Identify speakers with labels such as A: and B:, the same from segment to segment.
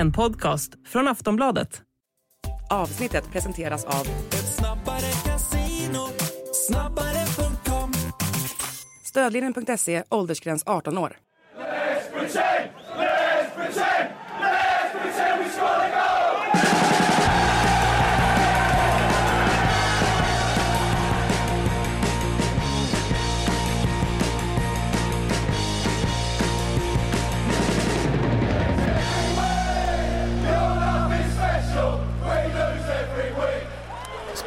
A: En podcast från Aftonbladet.
B: Avsnittet presenteras av Stödlinjen.se, åldersgräns 18 år.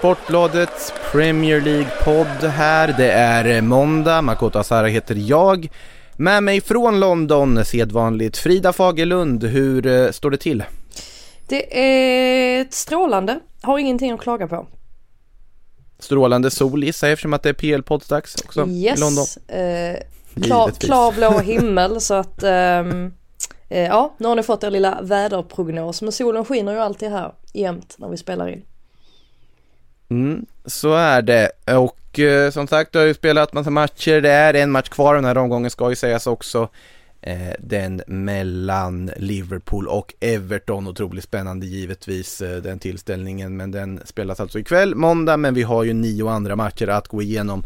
C: Sportbladets Premier League-podd här. Det är måndag, Makoto Asara heter jag. Med mig från London, sedvanligt Frida Fagerlund. Hur eh, står det till?
D: Det är strålande, har ingenting att klaga på.
C: Strålande sol gissar jag eftersom att det är PL-poddsdags också
D: yes.
C: i London.
D: Eh, klar, klarblå himmel så att ehm, eh, ja, nu har ni fått er lilla väderprognos men solen skiner ju alltid här jämt när vi spelar in.
C: Mm, så är det och eh, som sagt du har ju spelat massa matcher. Det är en match kvar den här omgången ska ju sägas också. Eh, den mellan Liverpool och Everton. Otroligt spännande givetvis eh, den tillställningen. Men den spelas alltså ikväll måndag. Men vi har ju nio andra matcher att gå igenom.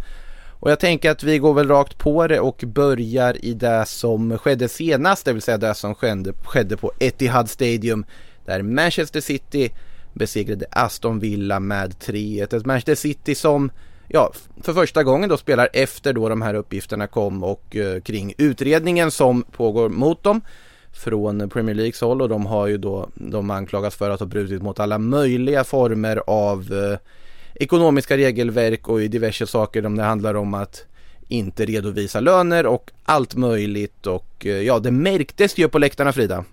C: Och jag tänker att vi går väl rakt på det och börjar i det som skedde senast. Det vill säga det som skedde, skedde på Etihad Stadium. Där Manchester City besegrade Aston Villa med 3-1. Ett Manchester City som ja, för första gången då spelar efter då de här uppgifterna kom och eh, kring utredningen som pågår mot dem från Premier Leagues håll och de har ju då de anklagas för att ha brutit mot alla möjliga former av eh, ekonomiska regelverk och i diverse saker om det handlar om att inte redovisa löner och allt möjligt och eh, ja det märktes ju på läktarna Frida.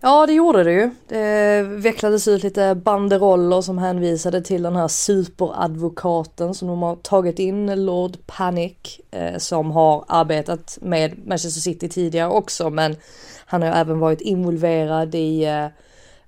D: Ja det gjorde det ju. Det vecklades ut lite banderoller som hänvisade till den här superadvokaten som de har tagit in, Lord Panic, eh, som har arbetat med Manchester City tidigare också men han har även varit involverad i eh,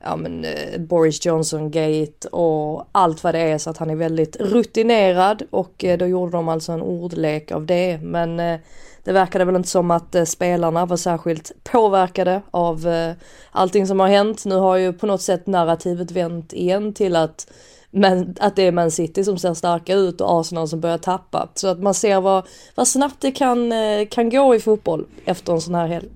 D: ja, men, eh, Boris Johnson gate och allt vad det är så att han är väldigt rutinerad och då gjorde de alltså en ordlek av det men det verkade väl inte som att eh, spelarna var särskilt påverkade av eh, allting som har hänt. Nu har ju på något sätt narrativet vänt igen till att, men, att det är Man City som ser starka ut och Arsenal som börjar tappa. Så att man ser vad, vad snabbt det kan, eh, kan gå i fotboll efter en sån här helg.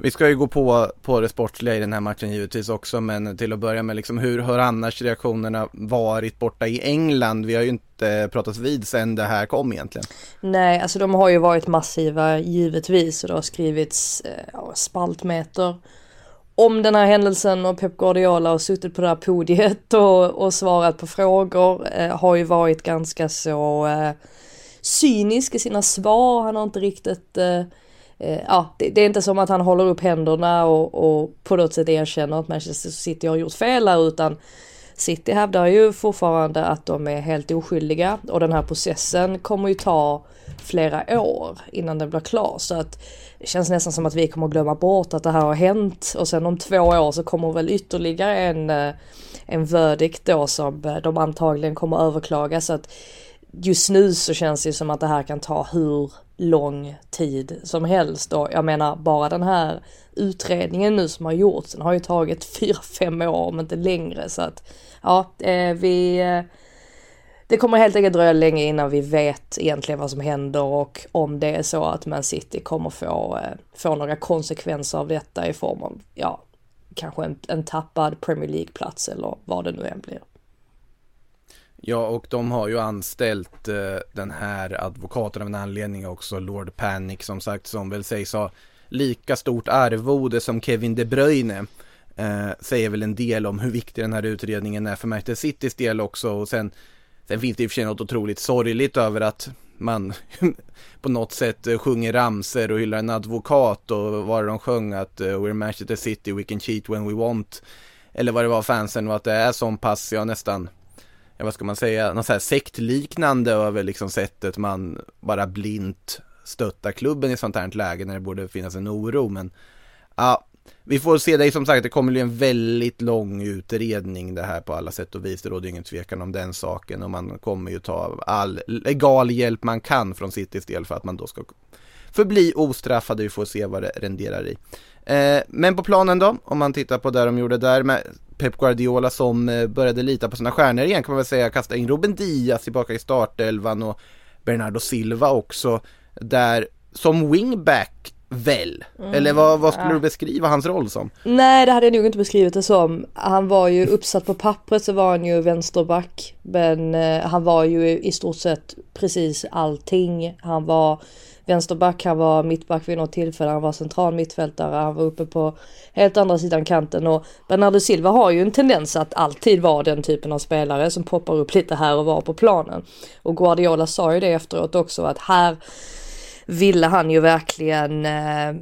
C: Vi ska ju gå på, på det sportsliga i den här matchen givetvis också men till att börja med liksom hur har annars reaktionerna varit borta i England? Vi har ju inte pratat vid sen det här kom egentligen.
D: Nej, alltså de har ju varit massiva givetvis och det har skrivits eh, spaltmeter om den här händelsen och Pep Guardiola har suttit på det här podiet och, och svarat på frågor eh, har ju varit ganska så eh, cynisk i sina svar. Han har inte riktigt eh, eh, ja, det, det, är inte som att han håller upp händerna och, och på något sätt erkänner att Manchester City har gjort fel här utan City hävdar ju fortfarande att de är helt oskyldiga och den här processen kommer ju ta flera år innan den blir klar. Så att det känns nästan som att vi kommer glömma bort att det här har hänt och sen om två år så kommer väl ytterligare en, eh, en verdict då som eh, de antagligen kommer överklaga. Så att just nu så känns det som att det här kan ta hur lång tid som helst. Och jag menar bara den här utredningen nu som har gjorts den har ju tagit 4-5 år om inte längre. Så att ja eh, vi eh, det kommer helt enkelt dröja länge innan vi vet egentligen vad som händer. Och om det är så att Man City kommer få, eh, få några konsekvenser av detta i form av, ja, kanske en, en tappad Premier League-plats eller vad det nu än blir.
C: Ja, och de har ju anställt eh, den här advokaten av en anledning också, Lord Panic som sagt, som väl sägs ha lika stort arvode som Kevin De Bruyne. Eh, säger väl en del om hur viktig den här utredningen är för Manchester Citys del också och sen, sen finns det i och för sig något otroligt sorgligt över att man på något sätt eh, sjunger ramser och hyllar en advokat och vad de sjöng att eh, We're Manchester City, we can cheat when we want. Eller vad det var fansen och att det är sån pass, ja nästan ja, vad ska man säga, något så här sektliknande över liksom sättet man bara blint stöttar klubben i sånt här läge när det borde finnas en oro. Men ja, vi får se, det som sagt, det kommer bli en väldigt lång utredning det här på alla sätt och vis. Det råder ingen tvekan om den saken och man kommer ju ta all legal hjälp man kan från Citys del för att man då ska förbli ostraffade. Vi får se vad det renderar i. Eh, men på planen då, om man tittar på det de gjorde där med Pep Guardiola som eh, började lita på sina stjärnor igen kan man väl säga, kasta in Ruben Diaz tillbaka i startelvan och Bernardo Silva också där som wingback väl? Mm, Eller vad, vad skulle ja. du beskriva hans roll som?
D: Nej det hade jag nog inte beskrivit det som. Han var ju uppsatt på pappret så var han ju vänsterback. Men eh, han var ju i stort sett precis allting. Han var vänsterback, han var mittback vid något tillfälle, han var central mittfältare, han var uppe på helt andra sidan kanten och Bernardo Silva har ju en tendens att alltid vara den typen av spelare som poppar upp lite här och var på planen. Och Guardiola sa ju det efteråt också att här ville han ju verkligen eh,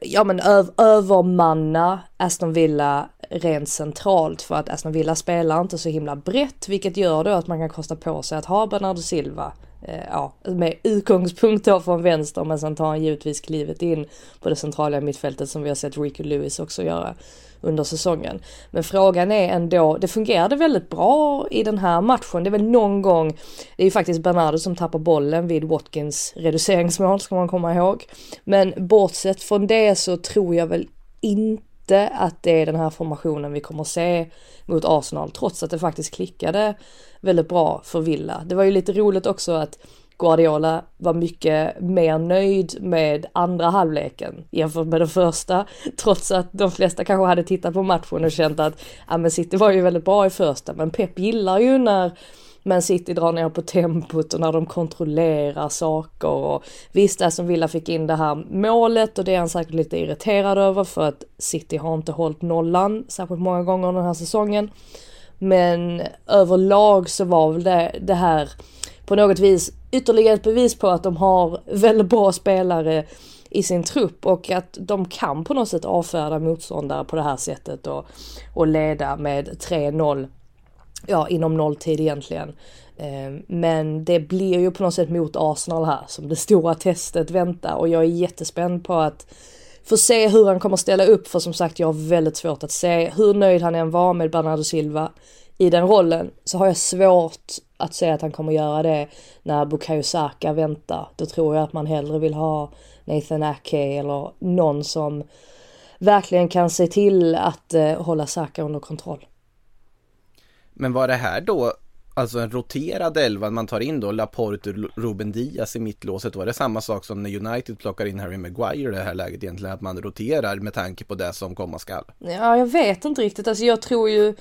D: ja men övermanna Aston Villa rent centralt för att Aston Villa spelar inte så himla brett vilket gör då att man kan kosta på sig att ha Bernardo Silva Eh, ja, med utgångspunkt då från vänster men sen tar han givetvis klivet in på det centrala mittfältet som vi har sett Rico Lewis också göra under säsongen. Men frågan är ändå, det fungerade väldigt bra i den här matchen. Det är väl någon gång, det är ju faktiskt Bernardo som tappar bollen vid Watkins reduceringsmål ska man komma ihåg. Men bortsett från det så tror jag väl inte att det är den här formationen vi kommer att se mot Arsenal trots att det faktiskt klickade väldigt bra för Villa. Det var ju lite roligt också att Guardiola var mycket mer nöjd med andra halvleken jämfört med den första. Trots att de flesta kanske hade tittat på matchen och känt att ja men City var ju väldigt bra i första men Pep gillar ju när man City drar ner på tempot och när de kontrollerar saker och visst som Villa fick in det här målet och det är han säkert lite irriterad över för att City har inte hållit nollan särskilt många gånger den här säsongen. Men överlag så var väl det, det här på något vis ytterligare ett bevis på att de har väldigt bra spelare i sin trupp och att de kan på något sätt avfärda motståndare på det här sättet och, och leda med 3-0 ja, inom nolltid egentligen. Ehm, men det blir ju på något sätt mot Arsenal här som det stora testet väntar och jag är jättespänd på att få se hur han kommer ställa upp för som sagt jag har väldigt svårt att se hur nöjd han än var med Bernardo Silva i den rollen så har jag svårt att säga att han kommer göra det när Bukayo Saka väntar. Då tror jag att man hellre vill ha Nathan Ake eller någon som verkligen kan se till att eh, hålla Saka under kontroll.
C: Men var det här då alltså en roterad elva man tar in då Laporte och Ruben Diaz i mittlåset? Var det samma sak som när United plockar in Harry Maguire i det här läget egentligen? Att man roterar med tanke på det som komma skall?
D: Ja, jag vet inte riktigt. Alltså jag tror ju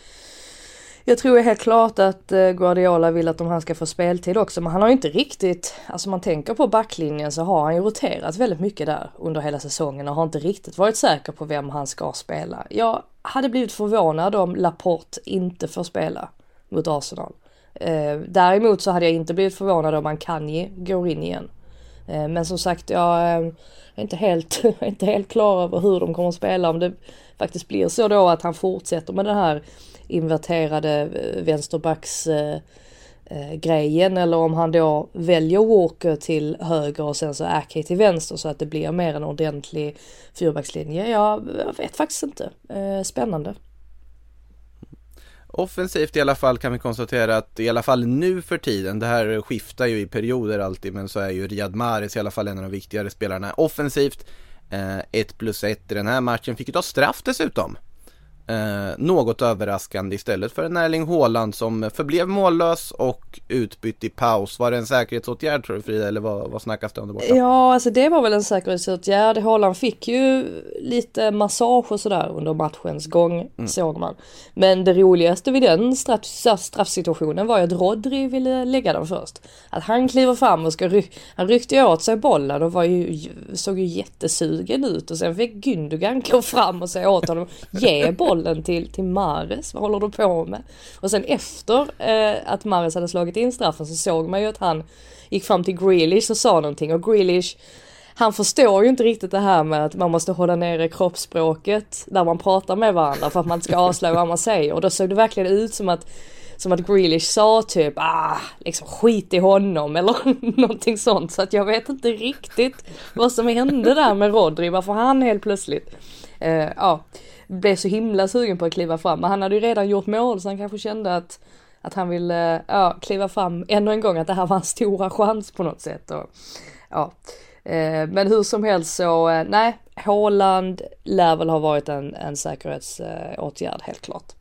D: jag tror helt klart att eh, Guardiola vill att de här ska få speltid också, men han har ju inte riktigt, alltså man tänker på backlinjen så har han ju roterat väldigt mycket där under hela säsongen och har inte riktigt varit säker på vem han ska spela. Jag hade blivit förvånad om Laporte inte får spela mot Arsenal. Eh, däremot så hade jag inte blivit förvånad om Ankanji går in igen. Eh, men som sagt, jag är inte helt, inte helt klar över hur de kommer att spela. Om det faktiskt blir så då att han fortsätter med den här inverterade eh, vänsterbacks eh, eh, grejen eller om han då väljer Walker till höger och sen så Ake till vänster så att det blir mer en ordentlig fyrbackslinje. Jag vet faktiskt inte. Spännande.
C: Offensivt i alla fall kan vi konstatera att i alla fall nu för tiden, det här skiftar ju i perioder alltid, men så är ju Riyad Mahrez i alla fall en av de viktigare spelarna offensivt. 1 plus 1 i den här matchen, fick ju ta straff dessutom. Eh, något överraskande istället för en Erling Haaland som förblev mållös och utbytt i paus. Var det en säkerhetsåtgärd tror du Frida eller vad, vad snackas det om det borta?
D: Ja alltså det var väl en säkerhetsåtgärd. Haaland fick ju lite massage och sådär under matchens gång mm. såg man. Men det roligaste vid den straff, straffsituationen var ju att Rodri ville lägga den först. Att han kliver fram och ska ry han ryckte åt sig bollen och var ju, såg ju jättesugen ut och sen fick Gündogan gå fram och säga åt honom ge bollen bollen till, till Mares. Vad håller du på med? Och sen efter eh, att Mares hade slagit in straffen så såg man ju att han gick fram till Grealish och sa någonting och Grealish han förstår ju inte riktigt det här med att man måste hålla nere kroppsspråket när man pratar med varandra för att man inte ska avslöja vad man säger och då såg det verkligen ut som att som att Grealish sa typ ah, liksom skit i honom eller någonting sånt så att jag vet inte riktigt vad som hände där med Rodri varför han helt plötsligt Uh, ja, blev så himla sugen på att kliva fram. Men han hade ju redan gjort mål så han kanske kände att, att han ville ja, kliva fram ännu en gång, att det här var en stora chans på något sätt. Och, ja. Eh, men hur som helst så, eh, nej, Håland lär väl ha varit en, en säkerhetsåtgärd helt klart.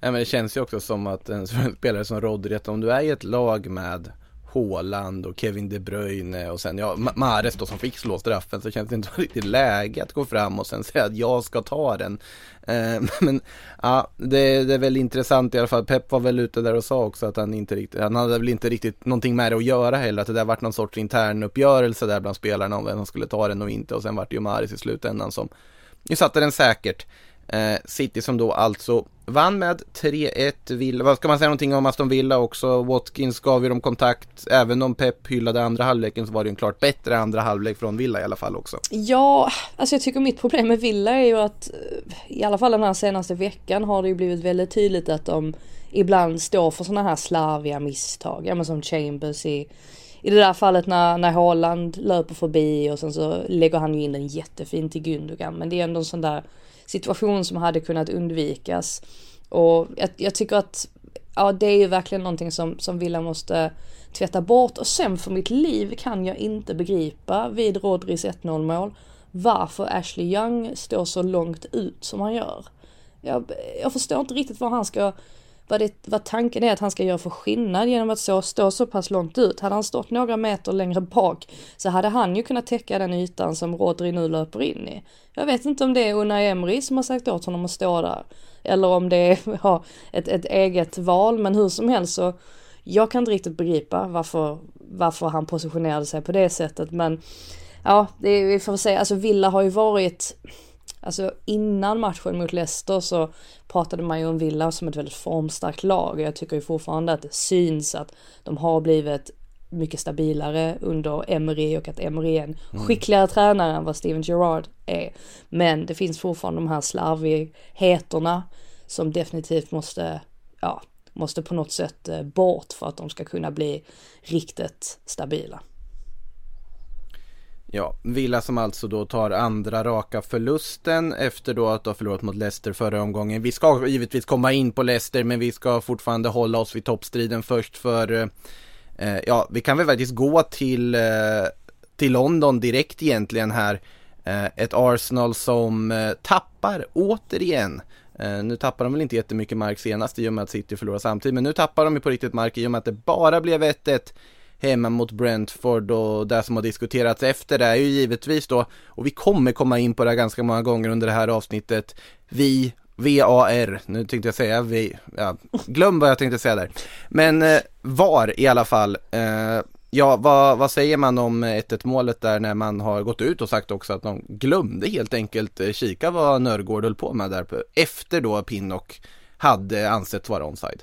C: Ja, men det känns ju också som att en spelare som Rodri, att om du är i ett lag med Haaland och Kevin De Bruyne och sen ja, Mares då som fick slå straffen så känns det inte riktigt läge att gå fram och sen säga att jag ska ta den. Eh, men ja, det, det, är väl intressant i alla fall. Pep var väl ute där och sa också att han inte riktigt, han hade väl inte riktigt någonting med det att göra heller. Att det där varit någon sorts intern uppgörelse där bland spelarna om vem som skulle ta den och inte och sen vart det ju Mares i slutändan som ju satte den säkert. Eh, City som då alltså vann med 3-1. Villa, vad ska man säga någonting om Aston Villa också? Watkins gav ju dem kontakt. Även om Pep hyllade andra halvleken så var det en klart bättre andra halvlek från Villa i alla fall också.
D: Ja, alltså jag tycker mitt problem med Villa är ju att eh, i alla fall den här senaste veckan har det ju blivit väldigt tydligt att de ibland står för sådana här slarviga misstag. Ja men som Chambers i i det där fallet när, när Haaland löper förbi och sen så lägger han ju in den jättefint till Gundogan. Men det är ändå en sån där situation som hade kunnat undvikas. Och jag, jag tycker att ja, det är ju verkligen någonting som, som Villa måste tvätta bort. Och sen för mitt liv kan jag inte begripa vid Rodris 1-0 mål varför Ashley Young står så långt ut som han gör. Jag, jag förstår inte riktigt vad han ska vad, det, vad tanken är att han ska göra för skillnad genom att så, stå så pass långt ut. Hade han stått några meter längre bak så hade han ju kunnat täcka den ytan som Rodri nu löper in i. Jag vet inte om det är Unai Emery som har sagt åt honom att stå där. Eller om det är ja, ett, ett eget val, men hur som helst så jag kan inte riktigt begripa varför, varför han positionerade sig på det sättet. Men ja, det, vi får se. Alltså Villa har ju varit Alltså innan matchen mot Leicester så pratade man ju om Villa som ett väldigt formstarkt lag och jag tycker ju fortfarande att det syns att de har blivit mycket stabilare under Emery och att Emery är en mm. skickligare tränare än vad Steven Gerrard är. Men det finns fortfarande de här slarvigheterna som definitivt måste, ja, måste på något sätt eh, bort för att de ska kunna bli riktigt stabila.
C: Ja, Villa som alltså då tar andra raka förlusten efter då att ha förlorat mot Leicester förra omgången. Vi ska givetvis komma in på Leicester men vi ska fortfarande hålla oss vid toppstriden först för eh, ja, vi kan väl faktiskt gå till, eh, till London direkt egentligen här. Eh, ett Arsenal som eh, tappar återigen. Eh, nu tappar de väl inte jättemycket mark senast i och med att City förlorar samtidigt men nu tappar de ju på riktigt mark i och med att det bara blev 1-1 hemma mot Brentford och det som har diskuterats efter det är ju givetvis då, och vi kommer komma in på det ganska många gånger under det här avsnittet, vi VAR, nu tänkte jag säga vi, ja, glöm vad jag tänkte säga där. Men eh, VAR i alla fall, eh, ja vad, vad säger man om 1-1 målet där när man har gått ut och sagt också att de glömde helt enkelt eh, kika vad Nörgård höll på med där efter då Pinnock hade ansett vara onside.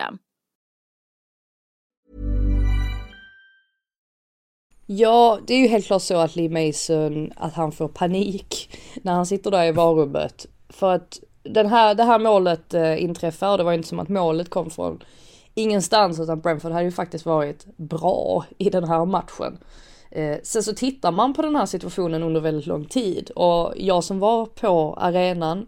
E: System.
D: Ja, det är ju helt klart så att Lee Mason, att han får panik när han sitter där i varummet. För att den här, det här målet eh, inträffar, det var inte som att målet kom från ingenstans utan Brentford hade ju faktiskt varit bra i den här matchen. Eh, sen så tittar man på den här situationen under väldigt lång tid och jag som var på arenan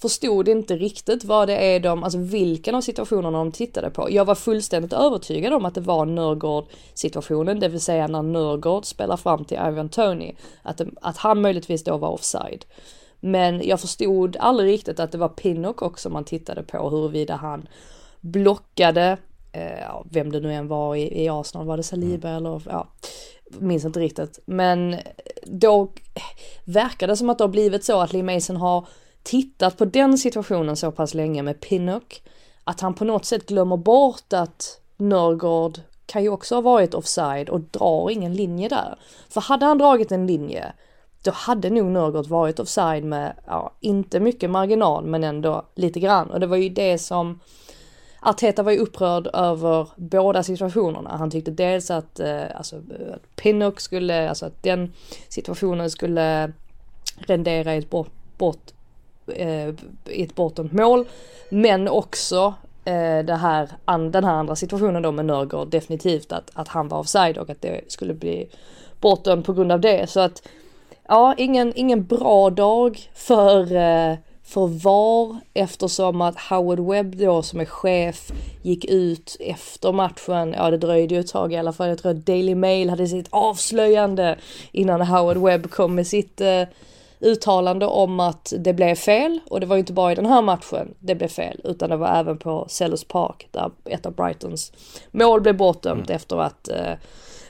D: förstod inte riktigt vad det är de, alltså vilken av situationerna de tittade på. Jag var fullständigt övertygad om att det var Nörgård situationen, det vill säga när Nörgård spelar fram till Ivan Tony, att, att han möjligtvis då var offside. Men jag förstod aldrig riktigt att det var Pinnock också man tittade på huruvida han blockade, eh, vem det nu än var i, i Arsenal, var det Saliba mm. eller ja, minns inte riktigt. Men då verkar det som att det har blivit så att Lee Mason har tittat på den situationen så pass länge med Pinnock att han på något sätt glömmer bort att Nörgård kan ju också ha varit offside och drar ingen linje där. För hade han dragit en linje då hade nog Nörgård varit offside med, ja, inte mycket marginal men ändå lite grann. Och det var ju det som Arteta var ju upprörd över båda situationerna. Han tyckte dels att, eh, alltså, att Pinnock skulle, alltså att den situationen skulle rendera i ett bort, bort eh, i ett bortdömt mål. Men också eh, det här, an, den här andra situationen då med Nörgård definitivt att, att han var offside och att det skulle bli bortdömt på grund av det. Så att ja, ingen, ingen bra dag för eh, för VAR eftersom att Howard Webb då som är chef gick ut efter matchen, ja det dröjde ju ett tag i alla fall, jag tror att Daily Mail hade sitt avslöjande innan Howard Webb kom med sitt eh, uttalande om att det blev fel och det var inte bara i den här matchen det blev fel utan det var även på Sellers Park där ett av Brightons mål blev bortdömt mm. efter att eh,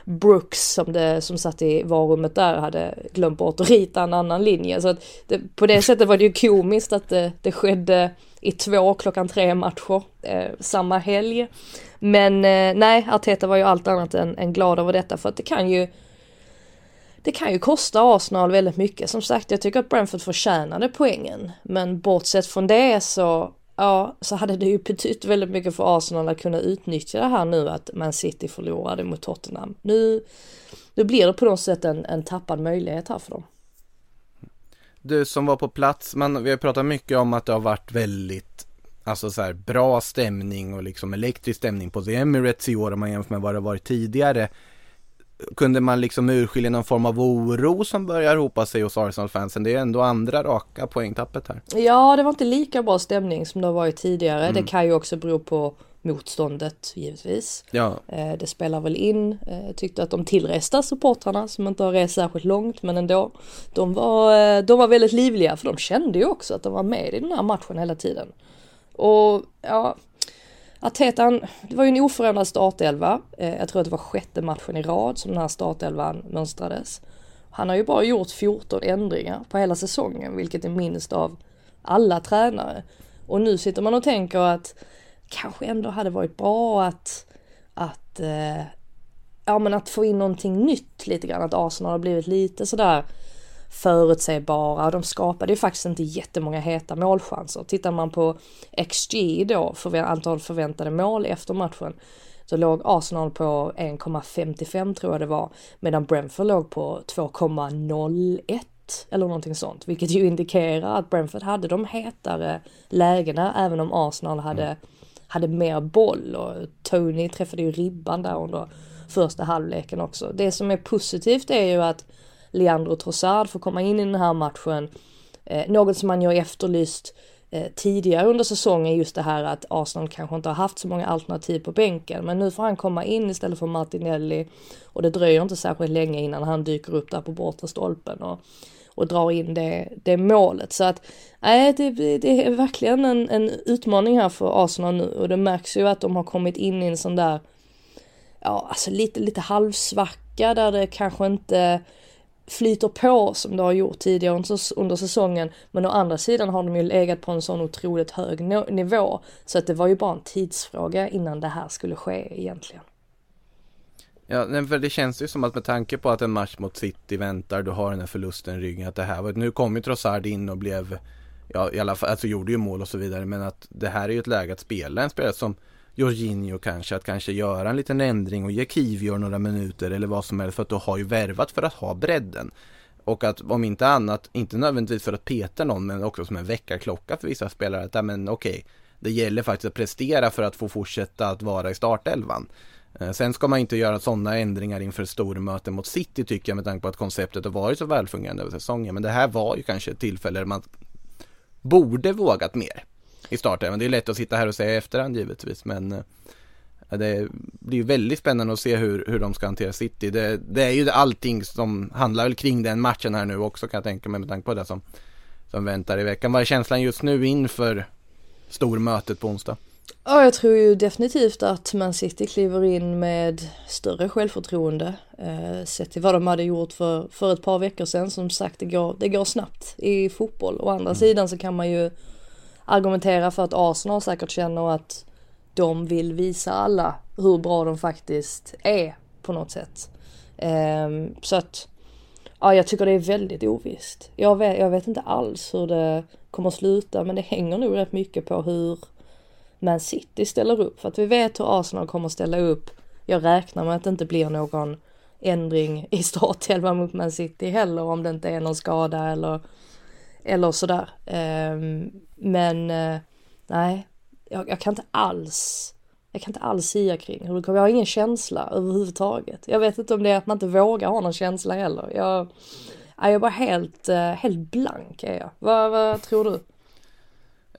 D: Brooks som, det, som satt i varummet där hade glömt bort att rita en annan linje. Så att det, på det sättet var det ju komiskt att det, det skedde i två klockan tre matcher eh, samma helg. Men eh, nej, Arteta var ju allt annat än, än glad över detta för att det kan ju det kan ju kosta Arsenal väldigt mycket. Som sagt, jag tycker att Brentford förtjänade poängen. Men bortsett från det så ja, så hade det ju betytt väldigt mycket för Arsenal att kunna utnyttja det här nu att Man City förlorade mot Tottenham. Nu, nu blir det på något sätt en, en tappad möjlighet här för dem.
C: Du som var på plats, man, vi har pratat mycket om att det har varit väldigt Alltså så här, bra stämning och liksom elektrisk stämning på The Emirates i år om man jämför med vad det varit tidigare kunde man liksom urskilja någon form av oro som börjar hopa sig hos Arsenal-fansen? Det är ändå andra raka poängtappet här.
D: Ja, det var inte lika bra stämning som det har varit tidigare. Mm. Det kan ju också bero på motståndet givetvis.
C: Ja.
D: Eh, det spelar väl in. Eh, tyckte att de tillresta supportrarna som inte har rest särskilt långt men ändå. De var, eh, de var väldigt livliga för de kände ju också att de var med i den här matchen hela tiden. Och ja, Arteta, det var ju en oförändrad startelva. Eh, jag tror att det var sjätte matchen i rad som den här startelvan mönstrades. Han har ju bara gjort 14 ändringar på hela säsongen, vilket är minst av alla tränare. Och nu sitter man och tänker att kanske ändå hade varit bra att, att, eh, ja men att få in någonting nytt lite grann. Att Arsenal har blivit lite sådär förutsägbara. De skapade ju faktiskt inte jättemånga heta målchanser. Tittar man på XG då, för antal förväntade mål efter matchen, så låg Arsenal på 1,55 tror jag det var, medan Brentford låg på 2,01 eller någonting sånt, vilket ju indikerar att Brentford hade de hetare lägena även om Arsenal hade, mm. hade mer boll och Tony träffade ju ribban där under första halvleken också. Det som är positivt är ju att Leandro Trossard får komma in i den här matchen. Eh, något som man ju har efterlyst eh, tidigare under säsongen just det här att Arsenal kanske inte har haft så många alternativ på bänken. Men nu får han komma in istället för Martinelli och det dröjer inte särskilt länge innan han dyker upp där på bortre stolpen och, och drar in det, det målet. Så att nej, det, det är verkligen en, en utmaning här för Arsenal nu och det märks ju att de har kommit in i en sån där ja, alltså lite, lite halvsvacka där det kanske inte flyter på som det har gjort tidigare under säsongen. Men å andra sidan har de ju legat på en sån otroligt hög nivå. Så att det var ju bara en tidsfråga innan det här skulle ske egentligen.
C: Ja, för det känns ju som att med tanke på att en match mot City väntar, du har den här förlusten i ryggen, att det här var, nu kom ju Trossard in och blev, ja i alla fall, alltså gjorde ju mål och så vidare, men att det här är ju ett läge att spela en spelare som Jorginho kanske, att kanske göra en liten ändring och ge Kivior några minuter eller vad som helst för att du har ju värvat för att ha bredden. Och att om inte annat, inte nödvändigtvis för att peta någon men också som en väckarklocka för vissa spelare att, ja, men okej, okay, det gäller faktiskt att prestera för att få fortsätta att vara i startelvan. Eh, sen ska man inte göra sådana ändringar inför stormöten mot City tycker jag med tanke på att konceptet har varit så välfungerande över säsongen. Men det här var ju kanske ett tillfälle där man borde vågat mer i starten. Det är lätt att sitta här och säga i efterhand givetvis men eh, det blir väldigt spännande att se hur, hur de ska hantera City. Det, det är ju allting som handlar väl kring den matchen här nu också kan jag tänka mig med tanke på det som, som väntar i veckan. Vad är känslan just nu inför stormötet på onsdag?
D: Ja, jag tror ju definitivt att Man City kliver in med större självförtroende. Eh, sett till vad de hade gjort för, för ett par veckor sedan. Som sagt, det går, det går snabbt i fotboll. Å andra mm. sidan så kan man ju argumentera för att Arsenal säkert känner att de vill visa alla hur bra de faktiskt är på något sätt. Ehm, så att, ja, jag tycker det är väldigt ovisst. Jag vet, jag vet inte alls hur det kommer sluta, men det hänger nog rätt mycket på hur man City ställer upp. För att vi vet hur Arsenal kommer ställa upp. Jag räknar med att det inte blir någon ändring i startelvan mot Man City heller om det inte är någon skada eller, eller sådär. Ehm, men eh, nej, jag, jag, kan inte alls, jag kan inte alls sia kring hur det kommer. Jag har ingen känsla överhuvudtaget. Jag vet inte om det är att man inte vågar ha någon känsla heller. Jag, jag är bara helt, eh, helt blank är jag. Vad, vad tror du?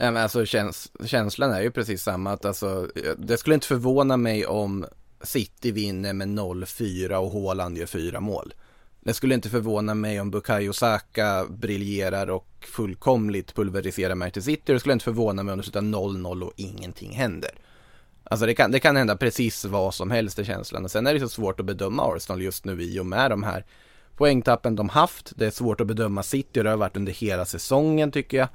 C: Ja, men alltså käns känslan är ju precis samma att alltså, eh, det skulle inte förvåna mig om City vinner med 0-4 och Haaland gör fyra mål. Det skulle inte förvåna mig om Bukayo Saka briljerar och fullkomligt pulveriserar Manchester City. Det skulle inte förvåna mig om det slutar 0-0 och ingenting händer. Alltså det kan, det kan hända precis vad som helst i känslan. Och sen är det så svårt att bedöma Arsenal just nu i och med de här poängtappen de haft. Det är svårt att bedöma City och det har varit under hela säsongen tycker jag.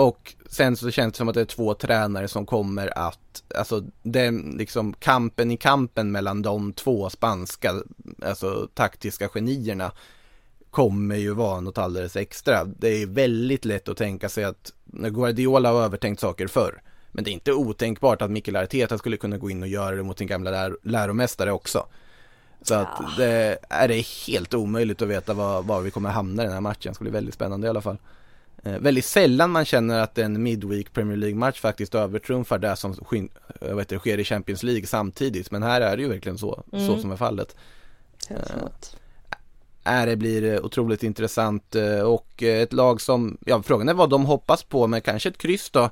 C: Och sen så känns det som att det är två tränare som kommer att, alltså den liksom kampen i kampen mellan de två spanska, alltså taktiska genierna kommer ju vara något alldeles extra. Det är väldigt lätt att tänka sig att Guardiola har övertänkt saker förr. Men det är inte otänkbart att Mikael Arteta skulle kunna gå in och göra det mot sin gamla lär läromästare också. Så att det är det helt omöjligt att veta var, var vi kommer hamna i den här matchen. Det ska bli väldigt spännande i alla fall. Eh, väldigt sällan man känner att en Midweek Premier League-match faktiskt övertrumfar det som jag vet, sker i Champions League samtidigt. Men här är det ju verkligen så, mm. så som är fallet. Äh, det blir otroligt intressant eh, och ett lag som, ja frågan är vad de hoppas på, men kanske ett kryss då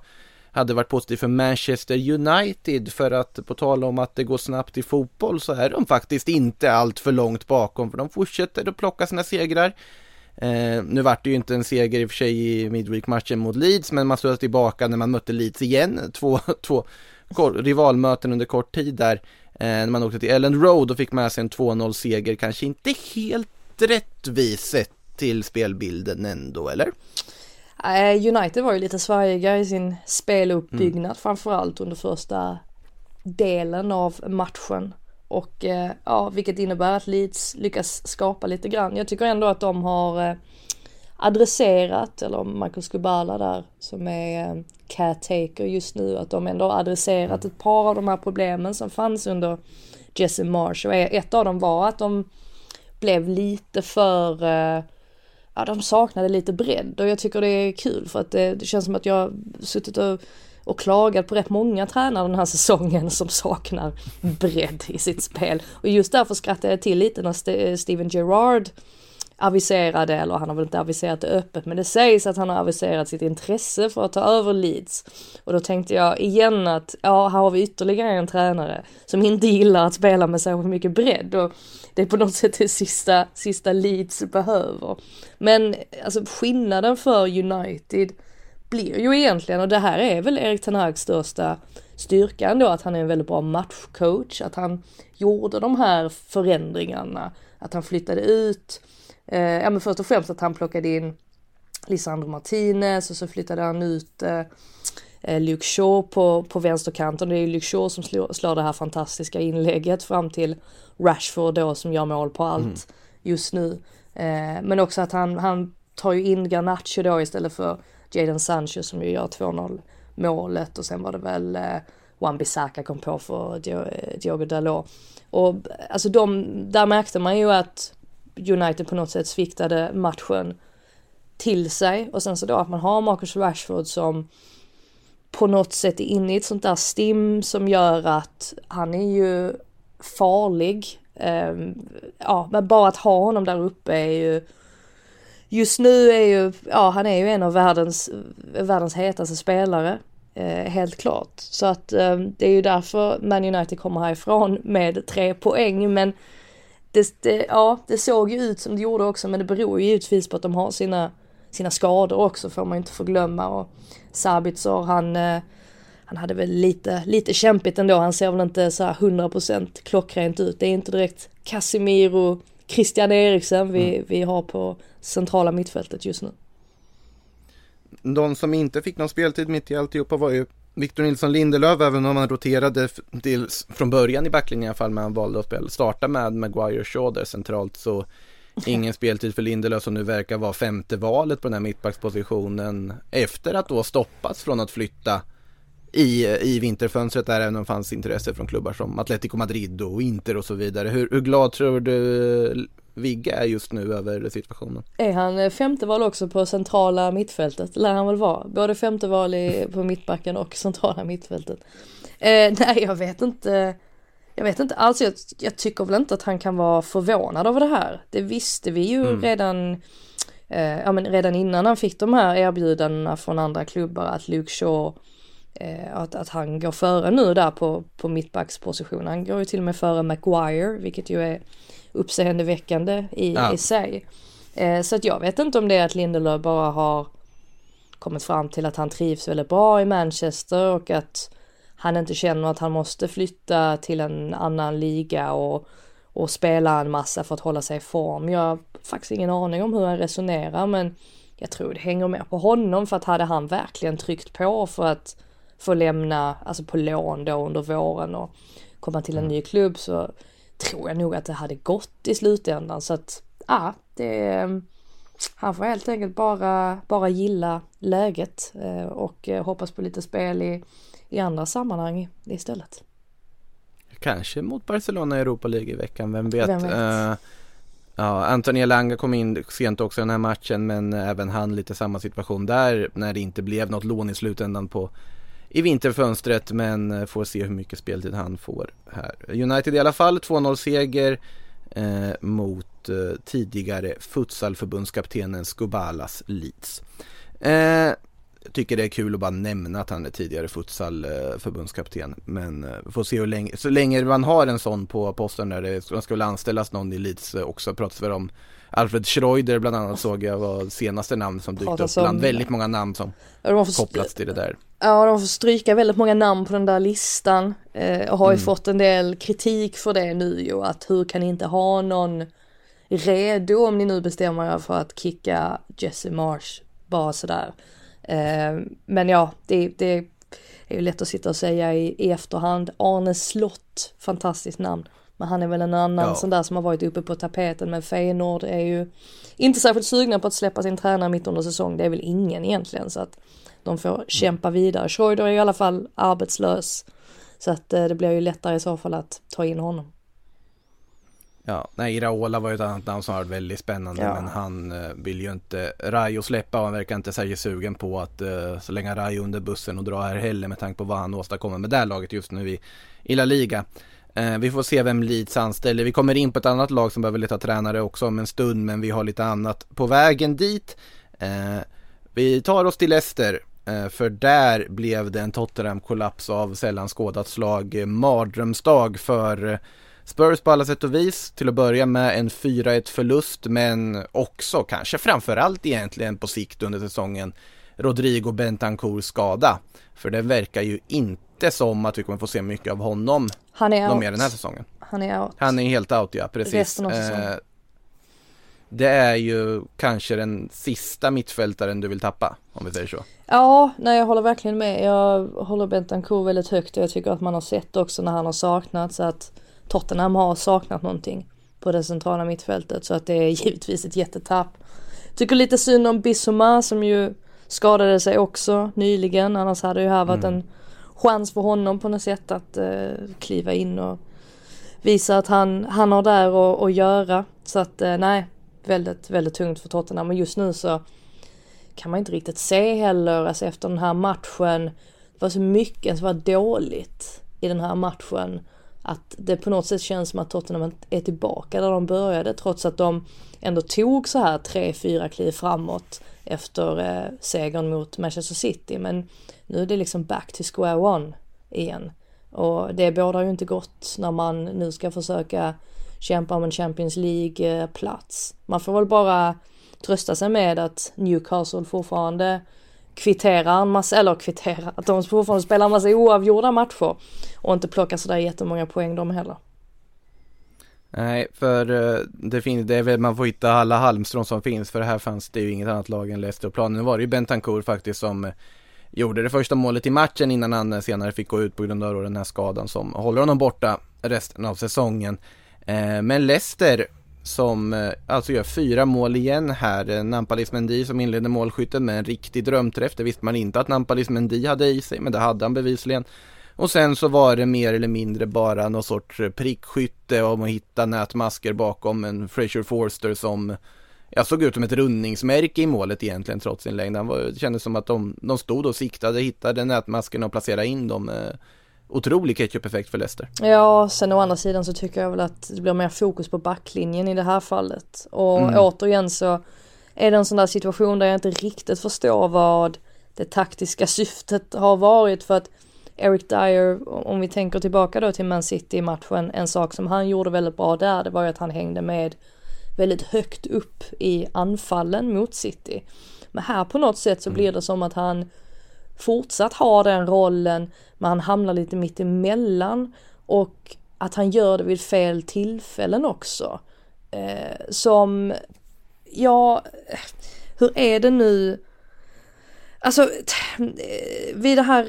C: hade varit positivt för Manchester United för att på tal om att det går snabbt i fotboll så är de faktiskt inte allt för långt bakom för de fortsätter att plocka sina segrar. Eh, nu vart det ju inte en seger i och för sig i Midweek-matchen mot Leeds, men man stod tillbaka när man mötte Leeds igen. Två, två rivalmöten under kort tid där. Eh, när man åkte till Ellen Road och fick med sig en 2-0 seger, kanske inte helt rättvis sett till spelbilden ändå, eller?
D: United var ju lite svajiga i sin speluppbyggnad mm. framförallt under första delen av matchen. Och eh, ja, vilket innebär att Leeds lyckas skapa lite grann. Jag tycker ändå att de har eh, adresserat, eller Marcus Kubala där som är eh, caretaker just nu, att de ändå har adresserat ett par av de här problemen som fanns under Jesse Marsh. Och ett av dem var att de blev lite för ja, de saknade lite bredd och jag tycker det är kul för att det, det känns som att jag suttit och och klagat på rätt många tränare den här säsongen som saknar bredd i sitt spel. Och just därför skrattade jag till lite när Steven Gerrard aviserade, eller han har väl inte aviserat det öppet, men det sägs att han har aviserat sitt intresse för att ta över Leeds. Och då tänkte jag igen att, ja, här har vi ytterligare en tränare som inte gillar att spela med så mycket bredd och det är på något sätt det sista, sista Leeds behöver. Men alltså skillnaden för United blir ju egentligen, och det här är väl Erik Ten Hags största styrka ändå, att han är en väldigt bra matchcoach, att han gjorde de här förändringarna, att han flyttade ut, eh, ja men först och främst att han plockade in Lisandro Martinez och så flyttade han ut eh, eh Luke Shaw på, på vänsterkanten. Det är ju Luke Shaw som slår, slår det här fantastiska inlägget fram till Rashford då som gör mål på allt mm. just nu. Eh, men också att han, han tar ju in Garnacho då istället för Jadon Sancho som ju gör 2-0 målet och sen var det väl eh, Wan Bissaka kom på för eh, Diogo Dalot. Och alltså de, där märkte man ju att United på något sätt sviktade matchen till sig och sen så då att man har Marcus Rashford som på något sätt är inne i ett sånt där stim som gör att han är ju farlig. Um, ja, men bara att ha honom där uppe är ju just nu är ju, ja han är ju en av världens, världens hetaste spelare. Eh, helt klart. Så att eh, det är ju därför Man United kommer härifrån med tre poäng. Men det, det, ja, det såg ju ut som det gjorde också men det beror ju givetvis på att de har sina, sina skador också får man inte förglömma. Och Sabitzer han, eh, han hade väl lite, lite kämpigt ändå. Han ser väl inte så här 100% klockrent ut. Det är inte direkt Casemiro, Christian Eriksen vi, mm. vi har på centrala mittfältet just nu.
C: De som inte fick någon speltid mitt i alltihopa var ju Victor Nilsson Lindelöf, även om han roterade till, från början i backlinjen i alla fall, men han valde att spela, starta med Maguire Shaw där centralt så ingen speltid för Lindelöf som nu verkar vara femte valet på den här mittbackspositionen efter att då stoppats från att flytta i, i vinterfönstret där även om det fanns intresse från klubbar som Atletico Madrid och Inter och så vidare. Hur, hur glad tror du Vigge är just nu över situationen?
D: Är han eh, femte val också på centrala mittfältet? Lär han väl vara. Både femte val i, på mittbacken och centrala mittfältet. Eh, nej, jag vet inte. Jag vet inte alls, jag, jag, tycker väl inte att han kan vara förvånad över det här. Det visste vi ju mm. redan, eh, ja men redan innan han fick de här erbjudandena från andra klubbar att Luke Shaw att, att han går före nu där på, på mittbacksposition. Han går ju till och med före Maguire, vilket ju är uppseendeväckande i, ja. i sig. Eh, så att jag vet inte om det är att Lindelöf bara har kommit fram till att han trivs väldigt bra i Manchester och att han inte känner att han måste flytta till en annan liga och, och spela en massa för att hålla sig i form. Jag har faktiskt ingen aning om hur han resonerar men jag tror det hänger mer på honom för att hade han verkligen tryckt på för att få lämna, alltså på lån då under våren och komma till en mm. ny klubb så tror jag nog att det hade gått i slutändan så att ja, det han får helt enkelt bara, bara gilla läget eh, och eh, hoppas på lite spel i, i andra sammanhang istället.
C: Kanske mot Barcelona i Europa League i veckan, vem vet? Vem vet? Uh, ja, Anthony Elanga kom in sent också i den här matchen men även han lite samma situation där när det inte blev något lån i slutändan på i vinterfönstret men eh, får se hur mycket speltid han får här. United i alla fall 2-0 seger eh, mot eh, tidigare futsalförbundskaptenen Skubalas Leeds. Eh, tycker det är kul att bara nämna att han är tidigare futsalförbundskapten men eh, får se hur länge, så länge man har en sån på posten där det väl anställas någon i Leeds också pratas det om Alfred Schreuder bland annat såg jag var senaste namn som dykt upp bland väldigt många namn som kopplats till det där.
D: Ja, de får stryka väldigt många namn på den där listan eh, och har ju mm. fått en del kritik för det nu ju att hur kan ni inte ha någon redo om ni nu bestämmer er för att kicka Jesse Marsh bara sådär. Eh, men ja, det, det är ju lätt att sitta och säga i, i efterhand. Arne Slott, fantastiskt namn. Men han är väl en annan ja. sån där som har varit uppe på tapeten. Men Feyenoord är ju inte särskilt sugna på att släppa sin tränare mitt under säsong. Det är väl ingen egentligen. Så att de får kämpa vidare. Schreuder är i alla fall arbetslös. Så att eh, det blir ju lättare i så fall att ta in honom.
C: Ja, nej Iraola var ju ett annat namn som var väldigt spännande ja. men han uh, vill ju inte Rayo släppa och han verkar inte särskilt sugen på att uh, slänga Rayo under bussen och dra här heller med tanke på vad han åstadkommer med det här laget just nu i, i La Liga. Uh, vi får se vem Leeds anställer. Vi kommer in på ett annat lag som behöver leta tränare också om en stund men vi har lite annat på vägen dit. vi tar oss till Leicester för där blev det en Tottenham-kollaps av sällan skådat slag. Mardrömsdag för Spurs på alla sätt och vis till att börja med en 4-1 förlust men också kanske framförallt egentligen på sikt under säsongen Rodrigo Bentancourt skada. För det verkar ju inte som att vi kommer få se mycket av honom
D: Han är out.
C: mer den här säsongen.
D: Han är out.
C: Han är helt out ja, precis. Resten av säsongen. Eh, det är ju kanske den sista mittfältaren du vill tappa, om vi säger så.
D: Ja, nej jag håller verkligen med. Jag håller Bentancourt väldigt högt och jag tycker att man har sett också när han har saknats att Tottenham har saknat någonting på det centrala mittfältet så att det är givetvis ett jättetapp. Tycker lite synd om Bissoma som ju skadade sig också nyligen annars hade ju här varit mm. en chans för honom på något sätt att uh, kliva in och visa att han, han har där att göra. Så att uh, nej, väldigt, väldigt tungt för Tottenham. Men just nu så kan man inte riktigt se heller, alltså efter den här matchen. Det var så mycket alltså som var dåligt i den här matchen att det på något sätt känns som att Tottenham är tillbaka där de började trots att de ändå tog så här tre, fyra kliv framåt efter eh, segern mot Manchester City. Men nu är det liksom back to square one igen. Och det bådar ju inte gott när man nu ska försöka kämpa om en Champions League-plats. Man får väl bara trösta sig med att Newcastle fortfarande kvitterar en massa, eller kvitterar, att de fortfarande spelar en massa oavgjorda matcher och inte plockar sådär jättemånga poäng de heller.
C: Nej, för eh, det, finns, det är väl man får hitta alla halmstrån som finns för här fanns det ju inget annat lag än Leicester och planen. Nu var det ju Bentancourt faktiskt som eh, gjorde det första målet i matchen innan han eh, senare fick gå ut på grund av den här skadan som håller honom borta resten av säsongen. Eh, men Leicester som eh, alltså gör fyra mål igen här. Eh, Nampalis Mendy som inledde målskytten med en riktig drömträff. Det visste man inte att Nampalis Mendy hade i sig, men det hade han bevisligen. Och sen så var det mer eller mindre bara någon sorts prickskytte om att hitta nätmasker bakom en Fraser Forster som jag såg ut som ett rundningsmärke i målet egentligen trots sin längd. det kändes som att de, de stod och siktade, hittade nätmaskerna och placerade in dem. Otrolig ketchup-effekt för Leicester.
D: Ja, sen å andra sidan så tycker jag väl att det blir mer fokus på backlinjen i det här fallet. Och mm. återigen så är det en sån där situation där jag inte riktigt förstår vad det taktiska syftet har varit för att Eric Dyer, om vi tänker tillbaka då till Man City-matchen, en sak som han gjorde väldigt bra där, det var ju att han hängde med väldigt högt upp i anfallen mot City. Men här på något sätt så blir det som att han fortsatt har den rollen, men han hamnar lite mitt emellan och att han gör det vid fel tillfällen också. Eh, som, ja, hur är det nu Alltså vid det här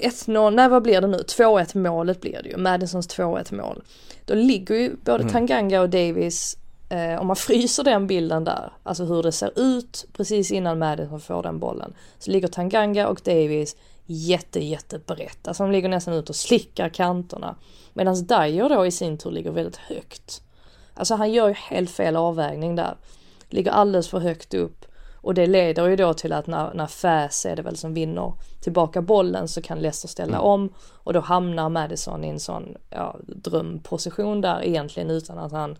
D: 1-0, eh, nej vad blir det nu? 2-1 målet blir det ju, Madisons 2-1 mål. Då ligger ju både mm. Tanganga och Davis, eh, om man fryser den bilden där, alltså hur det ser ut precis innan Madison får den bollen, så ligger Tanganga och Davis jätte jätte brett, alltså de ligger nästan ut och slickar kanterna. Medan Dyer då i sin tur ligger väldigt högt. Alltså han gör ju helt fel avvägning där. Ligger alldeles för högt upp och det leder ju då till att när, när Fäs är det väl som vinner tillbaka bollen så kan Leicester ställa mm. om och då hamnar Madison i en sån ja, drömposition där egentligen utan att han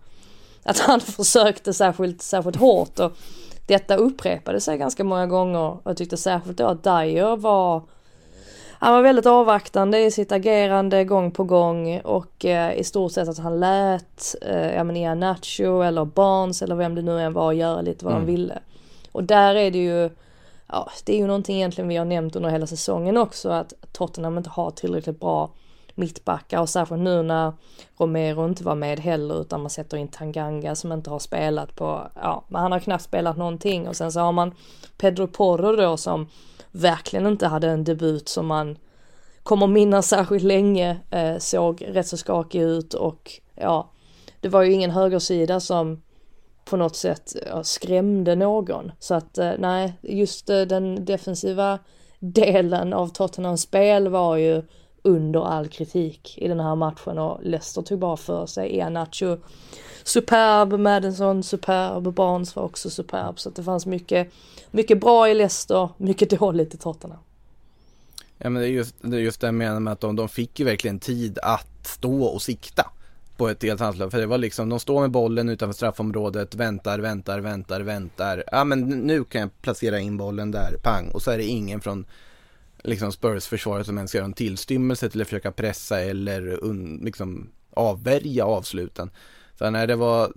D: att han försökte särskilt, särskilt hårt och detta upprepade sig ganska många gånger och jag tyckte särskilt då att Dyer var han var väldigt avvaktande i sitt agerande gång på gång och eh, i stort sett att han lät, eh, ja men Ian Nacho eller Barnes eller vem det nu än var göra lite vad mm. de ville. Och där är det ju, ja det är ju någonting egentligen vi har nämnt under hela säsongen också att Tottenham inte har tillräckligt bra mittbackar. Och särskilt nu när Romero inte var med heller utan man sätter in Tanganga som inte har spelat på, ja men han har knappt spelat någonting. Och sen så har man Pedro Porro då som verkligen inte hade en debut som man kommer minnas särskilt länge, eh, såg rätt så skakig ut. Och ja, det var ju ingen högersida som på något sätt ja, skrämde någon. Så att eh, nej, just eh, den defensiva delen av Tottenhams spel var ju under all kritik i den här matchen och Leicester tog bara för sig. Ianacho superb, Madison superb, Barnes var också superb. Så att det fanns mycket, mycket bra i Leicester, mycket dåligt i Tottenham.
C: Ja men det är just det, är just det jag menar med att de, de fick ju verkligen tid att stå och sikta på ett helt handslag. För det var liksom, de står med bollen utanför straffområdet, väntar, väntar, väntar, väntar. Ja men nu kan jag placera in bollen där, pang. Och så är det ingen från liksom Spurs-försvaret som ens gör en tillstymmelse till att försöka pressa eller un, liksom avvärja avsluten. Så när det var,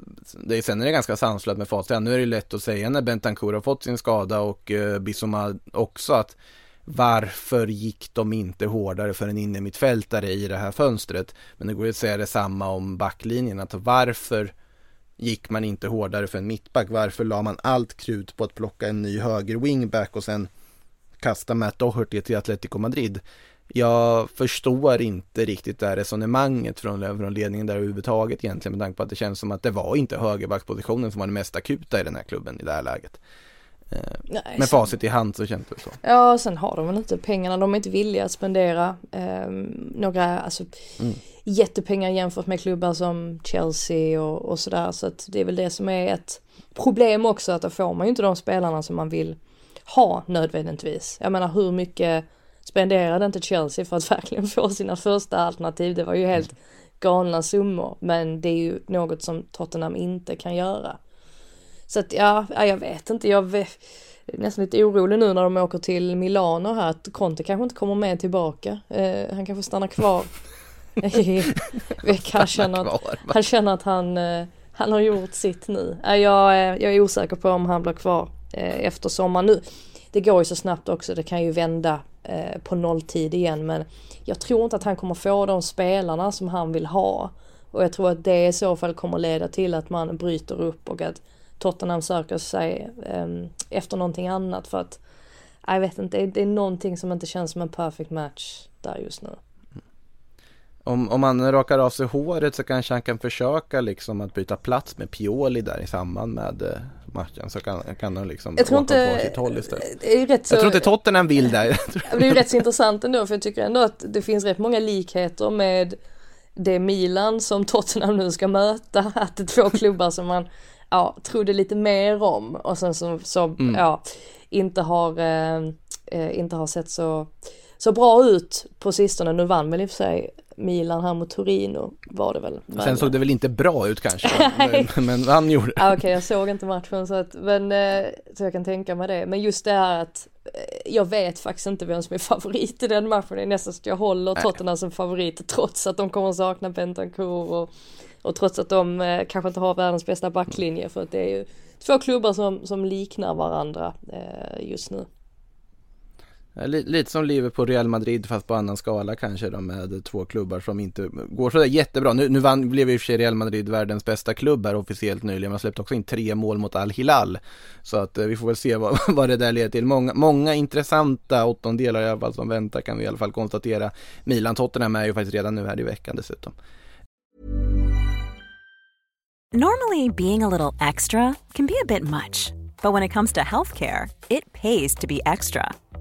C: det är, sen är det ganska sanslöst med facit. Nu är det lätt att säga när Bentancourt har fått sin skada och eh, Bissoma också att varför gick de inte hårdare för en innermittfältare i det här fönstret? Men det går ju att säga detsamma om backlinjen, att varför gick man inte hårdare för en mittback? Varför la man allt krut på att plocka en ny höger wingback och sen kasta Matt Doherty till Atletico Madrid? Jag förstår inte riktigt det här resonemanget från, från ledningen där överhuvudtaget egentligen med tanke på att det känns som att det var inte högerbackpositionen som var det mest akuta i den här klubben i det här läget. Eh, Nej, med facit i hand så känns det så.
D: Ja, sen har de väl inte pengarna, de är inte villiga att spendera eh, några alltså, mm. jättepengar jämfört med klubbar som Chelsea och, och sådär. Så att det är väl det som är ett problem också, att då får man ju inte de spelarna som man vill ha nödvändigtvis. Jag menar hur mycket spenderade inte Chelsea för att verkligen få sina första alternativ? Det var ju helt galna summor, men det är ju något som Tottenham inte kan göra. Så att ja, jag vet inte, jag är nästan lite orolig nu när de åker till Milano här att Conte kanske inte kommer med tillbaka. Eh, han kanske stannar kvar i veckan. Han känner att han, känner att han, eh, han har gjort sitt nu. Eh, jag, jag är osäker på om han blir kvar eh, Eh, efter sommaren nu. det går ju så snabbt också, det kan ju vända eh, på nolltid igen men jag tror inte att han kommer få de spelarna som han vill ha. Och jag tror att det i så fall kommer leda till att man bryter upp och att Tottenham söker sig eh, efter någonting annat för att jag vet inte, det är någonting som inte känns som en perfect match där just nu.
C: Om, om han rakar av sig håret så kanske han kan försöka liksom att byta plats med Pioli där i samband med eh, matchen så kan, kan han liksom
D: jag tror inte,
C: sitt håll istället.
D: Det är rätt så,
C: Jag tror inte Tottenham vill det.
D: det är ju rätt så intressant ändå för jag tycker ändå att det finns rätt många likheter med det Milan som Tottenham nu ska möta. Att det är två klubbar som man ja, trodde lite mer om och sen som, som mm. ja, inte har, eh, eh, inte har sett så, så bra ut på sistone. Nu vann väl i och för sig Milan här mot Torino var det väl.
C: Men... Sen såg det väl inte bra ut kanske, men, men han gjorde det.
D: Okej, okay, jag såg inte matchen så att, men eh, så jag kan tänka mig det. Men just det här att eh, jag vet faktiskt inte vem som är favorit i den matchen. Det är nästan så att jag håller Tottenham som favorit trots att de kommer att sakna Bentancourt och, och trots att de eh, kanske inte har världens bästa backlinje för att det är ju två klubbar som, som liknar varandra eh, just nu.
C: Eh, lite som Liverpool Real Madrid fast på annan skala kanske då med två klubbar som inte går sådär jättebra. Nu, nu vann, blev i och för sig Real Madrid världens bästa klubb här officiellt nyligen. Man släppte också in tre mål mot Al Hilal. Så att eh, vi får väl se vad, vad det där leder till. Många, många intressanta åttondelar i alla fall som väntar kan vi i alla fall konstatera. Milan-Tottenham är ju faktiskt redan nu här i veckan dessutom.
F: Normally being a little extra can be a bit much. But when it comes to healthcare, it pays to be extra.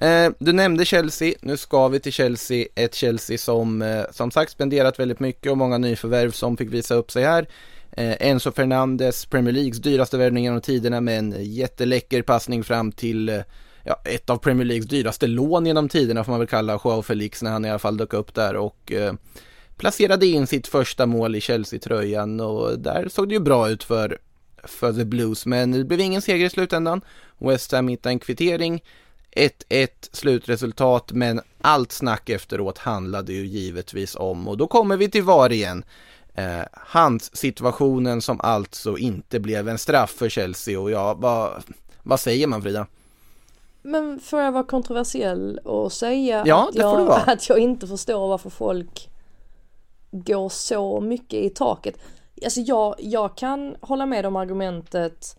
C: Eh, du nämnde Chelsea, nu ska vi till Chelsea, ett Chelsea som eh, som sagt spenderat väldigt mycket och många nyförvärv som fick visa upp sig här. Eh, Enzo Fernandes, Premier Leagues dyraste värvning genom tiderna med en jätteläcker passning fram till eh, ja, ett av Premier Leagues dyraste lån genom tiderna får man väl kalla Joao Felix när han i alla fall dök upp där och eh, placerade in sitt första mål i Chelsea-tröjan och där såg det ju bra ut för, för The Blues men det blev ingen seger i slutändan. West Ham hittade en kvittering 1-1 slutresultat men allt snack efteråt handlade ju givetvis om och då kommer vi till VAR igen. Eh, hands-situationen som alltså inte blev en straff för Chelsea och ja, vad, vad säger man Frida?
D: Men får jag vara kontroversiell och säga
C: ja,
D: att, jag, att jag inte förstår varför folk går så mycket i taket. Alltså jag, jag kan hålla med om argumentet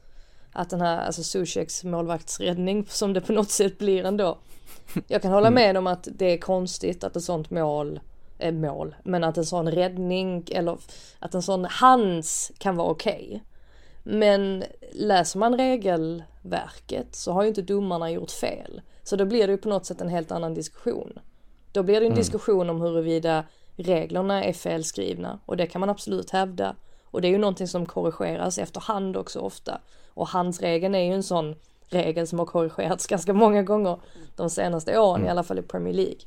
D: att den här, alltså Zuzeks målvaktsräddning som det på något sätt blir ändå. Jag kan hålla mm. med om att det är konstigt att ett sånt mål är mål, men att en sån räddning eller att en sån hands kan vara okej. Okay. Men läser man regelverket så har ju inte domarna gjort fel. Så då blir det ju på något sätt en helt annan diskussion. Då blir det en mm. diskussion om huruvida reglerna är felskrivna och det kan man absolut hävda. Och det är ju någonting som korrigeras efterhand också ofta. Och handsregeln är ju en sån regel som har korrigerats ganska många gånger de senaste åren, mm. i alla fall i Premier League.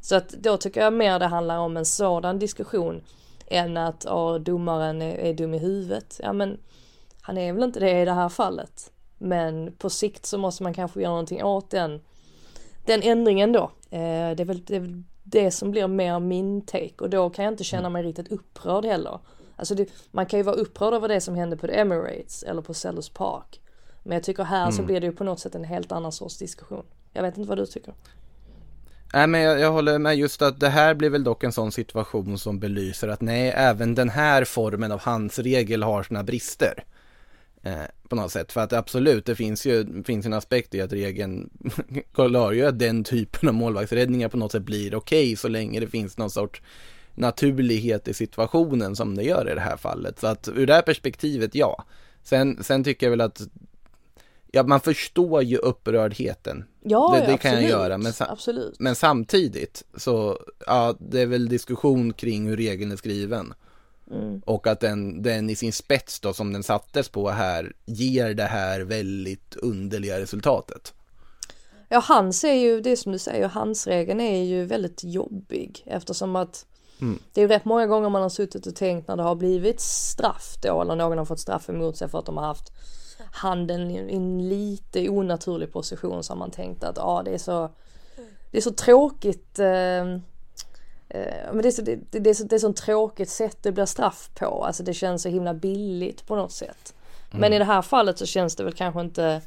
D: Så att då tycker jag mer det handlar om en sådan diskussion än att domaren är, är dum i huvudet. Ja men han är väl inte det i det här fallet. Men på sikt så måste man kanske göra någonting åt den, den ändringen då. Eh, det, är väl, det är väl det som blir mer min take och då kan jag inte känna mig riktigt upprörd heller. Alltså det, man kan ju vara upprörd över det som hände på The Emirates eller på Sellers Park. Men jag tycker här mm. så blir det ju på något sätt en helt annan sorts diskussion. Jag vet inte vad du tycker.
C: Nej men jag, jag, håller med just att det här blir väl dock en sån situation som belyser att nej, även den här formen av handsregel har sina brister. Eh, på något sätt, för att absolut, det finns ju finns en aspekt i att regeln klargör att den typen av målvaktsräddningar på något sätt blir okej okay, så länge det finns någon sorts naturlighet i situationen som det gör i det här fallet. Så att ur det här perspektivet, ja. Sen, sen tycker jag väl att Ja, man förstår ju upprördheten.
D: Ja,
C: det, det
D: ja,
C: kan
D: absolut.
C: jag göra. Men,
D: absolut.
C: men samtidigt så, ja, det är väl diskussion kring hur regeln är skriven. Mm. Och att den, den i sin spets då som den sattes på här ger det här väldigt underliga resultatet.
D: Ja, hans är ju, det som du säger, hans regeln är ju väldigt jobbig eftersom att
C: Mm.
D: det är ju rätt många gånger man har suttit och tänkt när det har blivit straff då eller någon har fått straff emot sig för att de har haft handen i en lite onaturlig position så har man tänkt att ah, det är så det är så tråkigt eh, eh, men det är så, det, det, är så, det är så tråkigt sätt det blir straff på. Alltså det känns så himla billigt på något sätt. Men i det här fallet så känns det väl kanske inte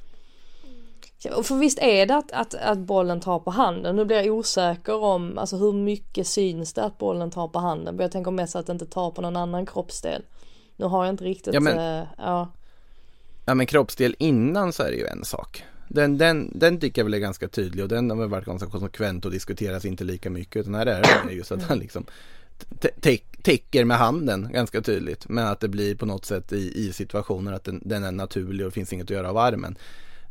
D: för visst är det att, att, att bollen tar på handen. Nu blir jag osäker om alltså hur mycket syns det att bollen tar på handen. Men jag tänker mest att det inte tar på någon annan kroppsdel. Nu har jag inte riktigt,
C: Ja, men-
D: eh, ja.
C: Ja men kroppsdel innan så är det ju en sak. Den, den, den tycker jag väl är ganska tydlig och den har väl varit ganska konsekvent och diskuteras inte lika mycket utan här är det just att han liksom tä- tä- täcker med handen ganska tydligt men att det blir på något sätt i, i situationer att den, den är naturlig och det finns inget att göra av armen.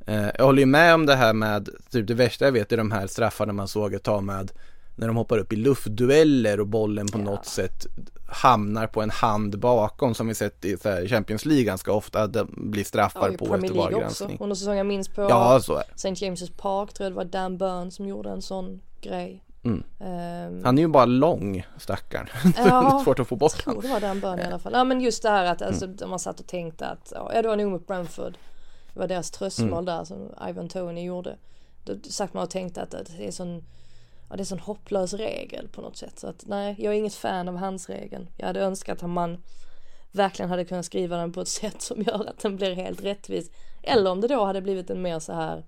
C: Eh, jag håller ju med om det här med, typ det värsta jag vet är de här straffarna man såg ett tag med när de hoppar upp i luftdueller och bollen på något sätt hamnar på en hand bakom som vi sett i Champions League ganska ofta, det blir straffar
D: ja
C: på
D: Premier
C: efter. VAR-granskning.
D: Under säsongen jag minns på
C: Ja.
D: St. James' Park tror jag det var Dan Burn som gjorde en sån grej.
C: Mm.
D: Ehm,
C: Han är ju bara lång, stackarn.
D: Ja,
C: Svårt att få bort
D: jag tror
C: honom.
D: det var Dan Burn i alla fall. Ja men just det här att alltså,
C: Mm.
D: man satt och tänkte att, ja det var nog mot Brentford. Det var deras tröstmål
C: Mm.
D: där som Ivan Tony gjorde. Då satt man och tänkte att, det är sån Ja, det är sån hopplös regel på något sätt. Så att nej, jag är inget fan av hans regeln. Jag hade önskat att man verkligen hade kunnat skriva den på ett sätt som gör att den blir helt rättvis. Eller om det då hade blivit en mer så här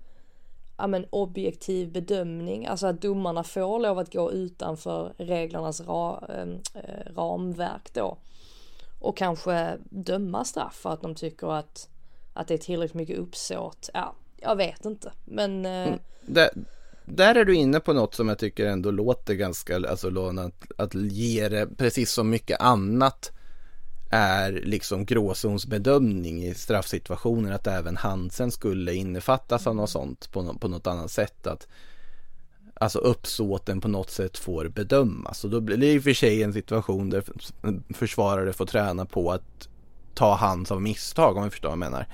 D: ja, men objektiv bedömning. Alltså att domarna får lov att gå utanför reglernas ra, eh, ramverk då. Och kanske döma straff för att de tycker att, att det är tillräckligt mycket uppsåt. Ja, jag vet inte. Men eh,
C: Där, där är du inne på något som jag tycker ändå låter ganska, alltså lånat, att ge det, precis som mycket annat är liksom gråzonsbedömning i straffsituationer att även Hansen skulle innefattas av något sånt på, på något annat sätt att Alltså uppsåten på något sätt får bedömas och då blir det i och för sig en situation där försvarare får träna på att ta hands av misstag om vi förstår vad jag menar.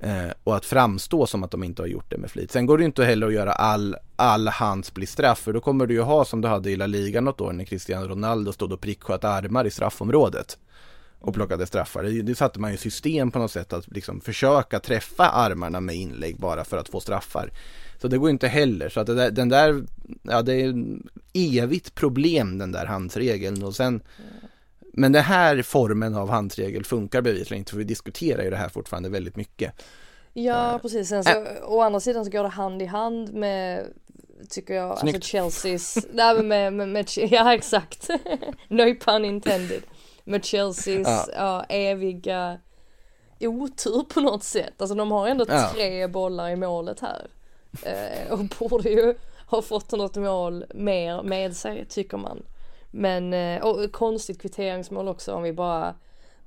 C: Eh, och att framstå som att de inte har gjort det med flit. Sen går det ju inte heller att göra all, all hands bli straff för då kommer du ju ha som du hade i La Liga något år när Cristiano Ronaldo stod och pricksköt armar i straffområdet och plockade straffar. Det, det satte man ju system på något sätt att liksom försöka träffa armarna med inlägg bara för att få straffar. Så det går inte heller. Så att det där, den där, ja det är evigt problem den där handsregeln och sen men den här formen av handsregel funkar bevisligen inte för vi diskuterar ju det här fortfarande väldigt mycket.
D: Ja precis, sen så å andra sidan så går det hand i hand med Tycker jag,
C: Snyggt.
D: alltså Chelseas, nej men med, med, med, ja exakt, no pun intended Med Chelseas
C: Ja.
D: ja. eviga otur på något sätt, alltså de har ändå
C: Ja.
D: tre bollar i målet här eh, Och borde ju ha fått något mål mer med sig tycker man Men, eh, och konstigt kvitteringsmål också om vi bara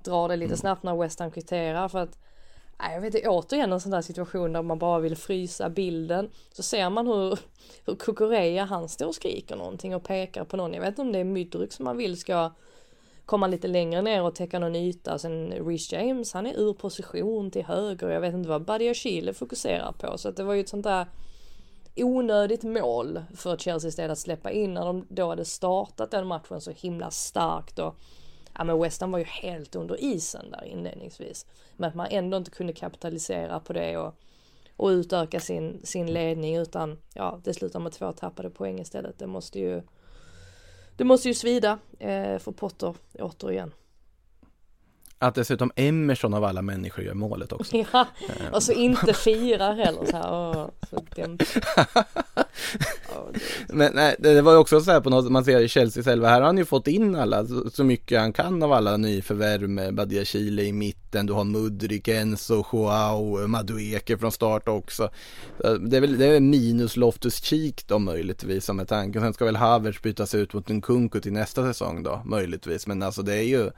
D: drar det lite snabbt när West Ham kvitterar för att jag vet inte, återigen en sån där situation där man bara vill frysa bilden. Så ser man hur, hur Kukureya han står och skriker någonting och pekar på någon. Jag vet inte om det är Mydryk som man vill ska komma lite längre ner och täcka någon yta. Sen Reece James, han är ur position till höger. Jag vet inte vad Badia Chile fokuserar på. Så att det var ju ett sånt där onödigt mål för Chelseas del att släppa in när de då hade startat den matchen så himla starkt och ja men West Ham var ju helt under isen där inledningsvis. Men att man ändå inte kunde kapitalisera på det och, och utöka sin, sin ledning utan ja det slutar med två tappade poäng istället. Det måste ju det måste ju svida eh, för Potter återigen.
C: Att dessutom Emerson av alla människor gör målet också.
D: Ja, och så inte firar heller så här. Åh, så
C: Men nej, det var ju också så här på något, man ser i Chelsea själva, här har han ju fått in alla, så, mycket han kan av alla nyförvärv med Badia Chile i mitten, du har Mudrik, Enzo, Joao, Madueke från start också. Så Det är väl, det är väl minus Loftus Cheek då möjligtvis som är tanken, sen ska väl Havertz bytas ut mot en Kunku till nästa säsong då, möjligtvis, men alltså det är ju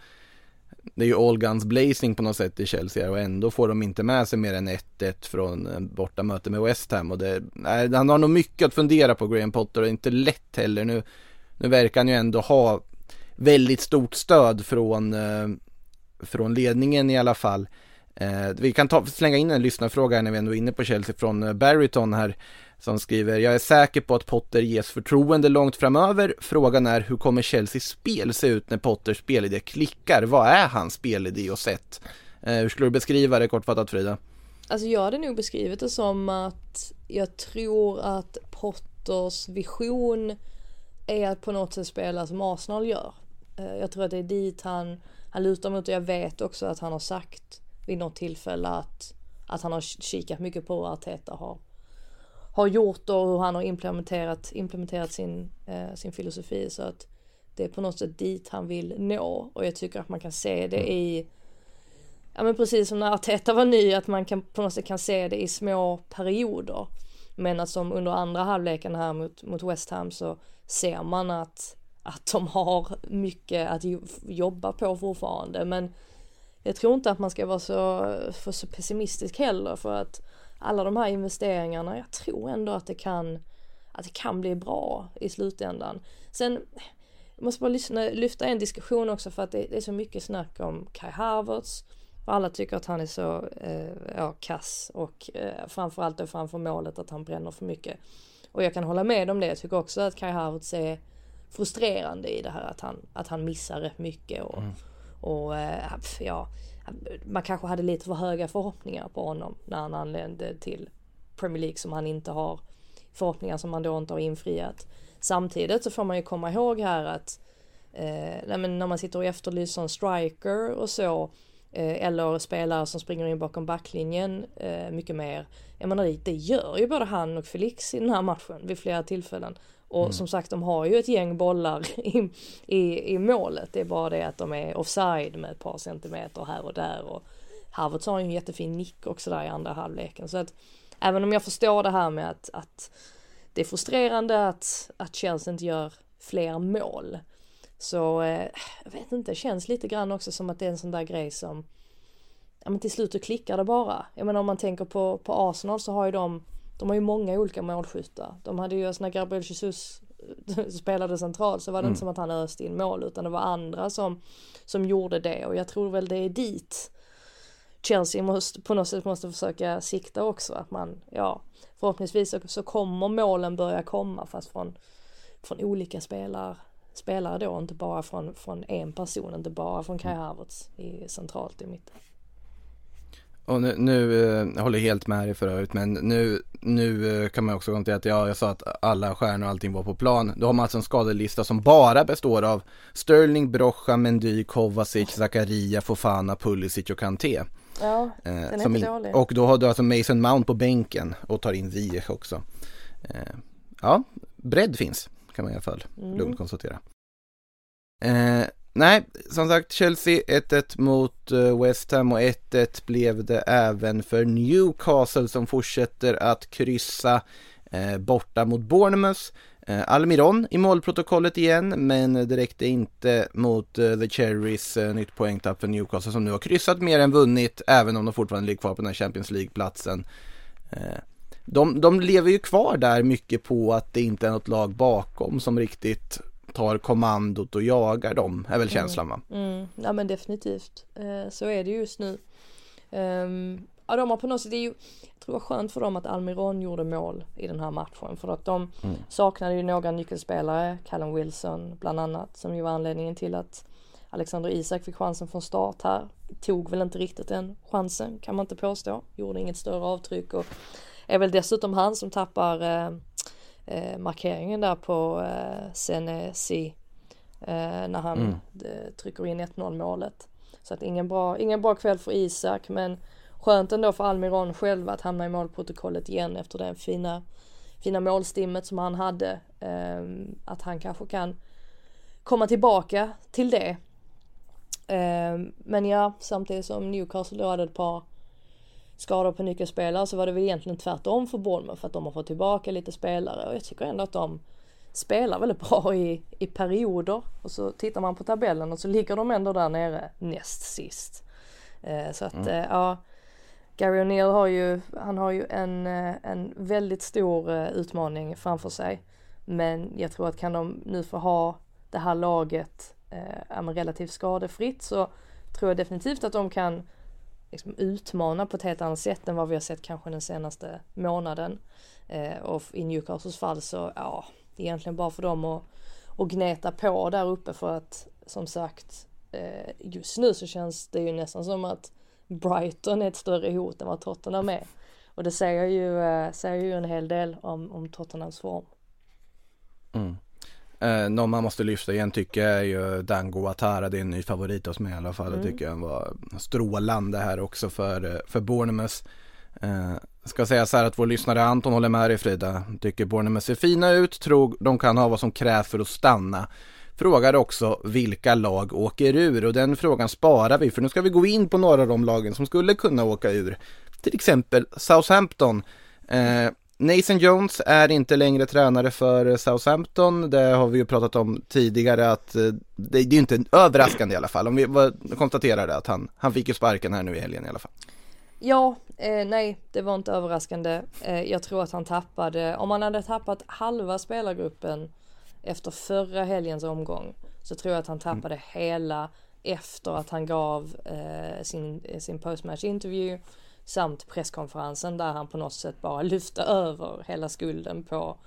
C: det är ju all guns blazing på något sätt i Chelsea och ändå får de inte med sig mer än 1-1 från eh, bortamöte borta möte med West Ham och det, nej, han har nog mycket att fundera på Graham Potter och inte lätt heller nu. Nu verkar han ju ändå ha väldigt stort stöd från, eh, från ledningen i alla fall. Eh, vi kan ta, slänga in en lyssnarfråga här när vi ändå är inne på Chelsea från eh, Barryton här som skriver Jag är säker på att Potter ges förtroende långt framöver. Frågan är hur kommer Chelseas spel se ut när Potters spelidé klickar? Vad är hans spelidé och sätt? Eh, hur skulle du beskriva det kortfattat Frida?
D: Alltså jag hade nog beskrivit det som att jag tror att Potters vision är att på något sätt spela som Arsenal gör. Eh, jag tror att det är dit han, han lutar mot och jag vet också att han har sagt vid något tillfälle att, att han har kikat mycket på vad Arteta har, har gjort och hur han har implementerat, implementerat sin, eh, sin filosofi så att det är på något sätt dit han vill nå och jag tycker att man kan se det mm. i ja men precis som när Arteta var ny att man kan på något sätt kan se det i små perioder. Men att som under andra halvleken här mot, mot West Ham så ser man att, att de har mycket att jobba på fortfarande. Men jag tror inte att man ska vara så, för så pessimistisk heller för att alla de här investeringarna, jag tror ändå att det kan, att det kan bli bra i slutändan. Sen, jag måste bara lyssna, lyfta en diskussion också för att det, det är så mycket snack om Kai Havertz för alla tycker att han är så eh, ja, kass och eh, framförallt då framför målet att han bränner för mycket. Och jag kan hålla med om det. Jag tycker också att Kai Havertz är frustrerande i det här att han, att han missar rätt mycket och, mm. och eh, ja, man kanske hade lite för höga förhoppningar på honom när han anlände till Premier League som han inte har förhoppningar som han då inte har infriat. Samtidigt så får man ju komma ihåg här att eh, när man sitter och efterlyser en striker och så Eh, eller spelare som springer in bakom backlinjen eh, mycket mer. Jag menar det gör ju både han och Felix i den här matchen vid flera tillfällen. Och mm. som sagt de har ju ett gäng bollar i, i, i målet. Det är bara det att de är offside med ett par centimeter här och där. Och Havertz har ju en jättefin nick också där i andra halvleken. Så att även om jag förstår det här med att, att det är frustrerande att, att Chelsea inte gör fler mål. Så eh, jag vet inte, det känns lite grann också som att det är en sån där grej som ja men till slut klickar det bara. Jag menar om man tänker på, på Arsenal så har ju de, de har ju många olika målskyttar. De hade ju, alltså när Gabriel Jesus eh, spelade centralt så var det mm. inte som att han öste in mål utan det var andra som, som gjorde det och jag tror väl det är dit Chelsea måste, på något sätt måste försöka sikta också att man, ja förhoppningsvis så, så kommer målen börja komma fast från, från olika spelare spelare då, inte bara från, från en person, inte bara från Kai Havertz i, centralt i mitten.
C: Och nu, nu eh, jag håller helt med dig för övrigt, men nu, nu eh, kan man också konstatera att ja, jag sa att alla stjärnor och allting var på plan. Då har man alltså en skadelista som bara består av Sterling, Brocha, Mendy, Kovacic, Zakaria, Fofana, Pulisic och Kanté.
D: Ja, eh, den är inte dålig.
C: Och då har du alltså Mason Mount på bänken och tar in Ziyech också. Eh, ja, bredd finns kan man i alla fall mm. lugnt konstatera. Eh, nej, som sagt Chelsea 1-1 mot eh, West Ham och 1-1 blev det även för Newcastle som fortsätter att kryssa eh, borta mot Bournemouth. Eh, Almiron i målprotokollet igen, men det räckte inte mot eh, The Cherries eh, nytt poängtapp för Newcastle som nu har kryssat mer än vunnit, även om de fortfarande ligger kvar på den här Champions League-platsen. Eh, de, de lever ju kvar där mycket på att det inte är något lag bakom som riktigt tar kommandot och jagar dem, är väl mm. känslan va?
D: Mm. Ja men definitivt, eh, så är det just nu. Um, ja de har på något sätt, det är ju, jag tror det var skönt för dem att Almiron gjorde mål i den här matchen för att de mm. saknade ju några nyckelspelare, Callum Wilson bland annat, som ju var anledningen till att Alexander Isak fick chansen från start här. Tog väl inte riktigt den chansen kan man inte påstå. Gjorde inget större avtryck och är väl dessutom han som tappar eh, markeringen där på eh, Senesi eh, när han mm. Eh, trycker in 1-0 målet. Så att ingen bra, ingen bra kväll för Isak men skönt ändå för Almiron själv att hamna i målprotokollet igen efter den fina, fina målstimmet som han hade. Eh, att han kanske kan komma tillbaka till det. Eh, men ja, samtidigt som Newcastle då hade ett par skador på nyckelspelare så var det väl egentligen tvärtom för Bournemouth för att de har fått tillbaka lite spelare och jag tycker ändå att de spelar väldigt bra i, i perioder och så tittar man på tabellen och så ligger de ändå där nere näst sist. Eh, så att mm. eh, ja, Gary O'Neill har ju, han har ju en, eh, en väldigt stor eh, utmaning framför sig. Men jag tror att kan de nu få ha det här laget eh, relativt skadefritt så tror jag definitivt att de kan liksom utmana på ett helt annat sätt än vad vi har sett kanske den senaste månaden. Eh, och i Newcastles fall så, ja, egentligen bara för dem att, att gneta på där uppe för att som sagt eh, just nu så känns det ju nästan som att Brighton är ett större hot än vad Tottenham är. Och det säger ju, eh, säger ju en hel del om, om Tottenhams form.
C: Mm. Eh, någon man måste lyfta igen tycker jag är ju Dango Atara, det är en ny favorit hos mig i alla fall. Mm. Jag tycker han var strålande här också för, eh, för Bournemouth. Eh, ska säga så här att vår lyssnare Anton håller med dig Frida. Tycker Bournemouth ser fina ut, tror de kan ha vad som krävs för att stanna. Frågar också vilka lag åker ur och den frågan sparar vi för nu ska vi gå in på några av de lagen som skulle kunna åka ur. Till exempel Southampton. Eh, Nathan Jones är inte längre tränare för Southampton. Det har vi ju pratat om tidigare att eh, det, är inte överraskande i alla fall. Om vi konstaterar det att han, han fick ju sparken här nu i helgen i alla fall.
D: Ja, eh, nej, det var inte överraskande. Eh, jag tror att han tappade, om han hade tappat halva spelargruppen efter förra helgens omgång så tror jag att han tappade mm. hela efter att han gav eh, sin, sin postmatch intervju samt presskonferensen där han på något sätt bara lyfte över hela skulden på,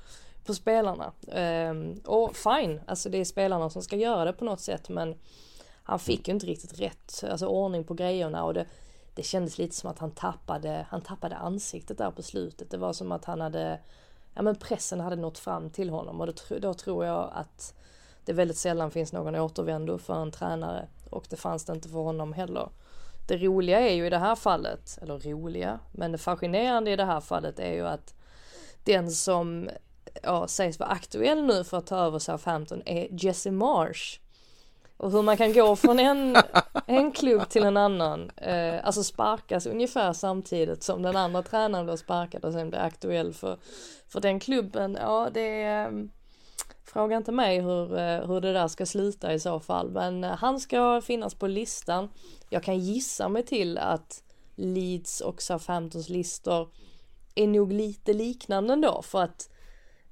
D: på spelarna. Um, och fine, alltså det är spelarna som ska göra det på något sätt men han fick ju inte riktigt rätt, alltså ordning på grejerna och det, det kändes lite som att han tappade, han tappade ansiktet där på slutet. Det var som att han hade, ja men pressen hade nått fram till honom och då, då tror jag att det väldigt sällan finns någon återvändo för en tränare och det fanns det inte för honom heller. Det roliga är ju i det här fallet, eller roliga, men det fascinerande i det här fallet är ju att den som ja, sägs vara aktuell nu för att ta över Southampton är Jesse Marsh. Och hur man kan gå från en, en klubb till en annan, eh, alltså sparkas ungefär samtidigt som den andra tränaren blir sparkad och sen blir aktuell för, för den klubben, ja det är Fråga inte mig hur, eh, hur det där ska sluta i så fall, men eh, han ska finnas på listan. Jag kan gissa mig till att Leeds och Southamptons listor är nog lite liknande ändå för att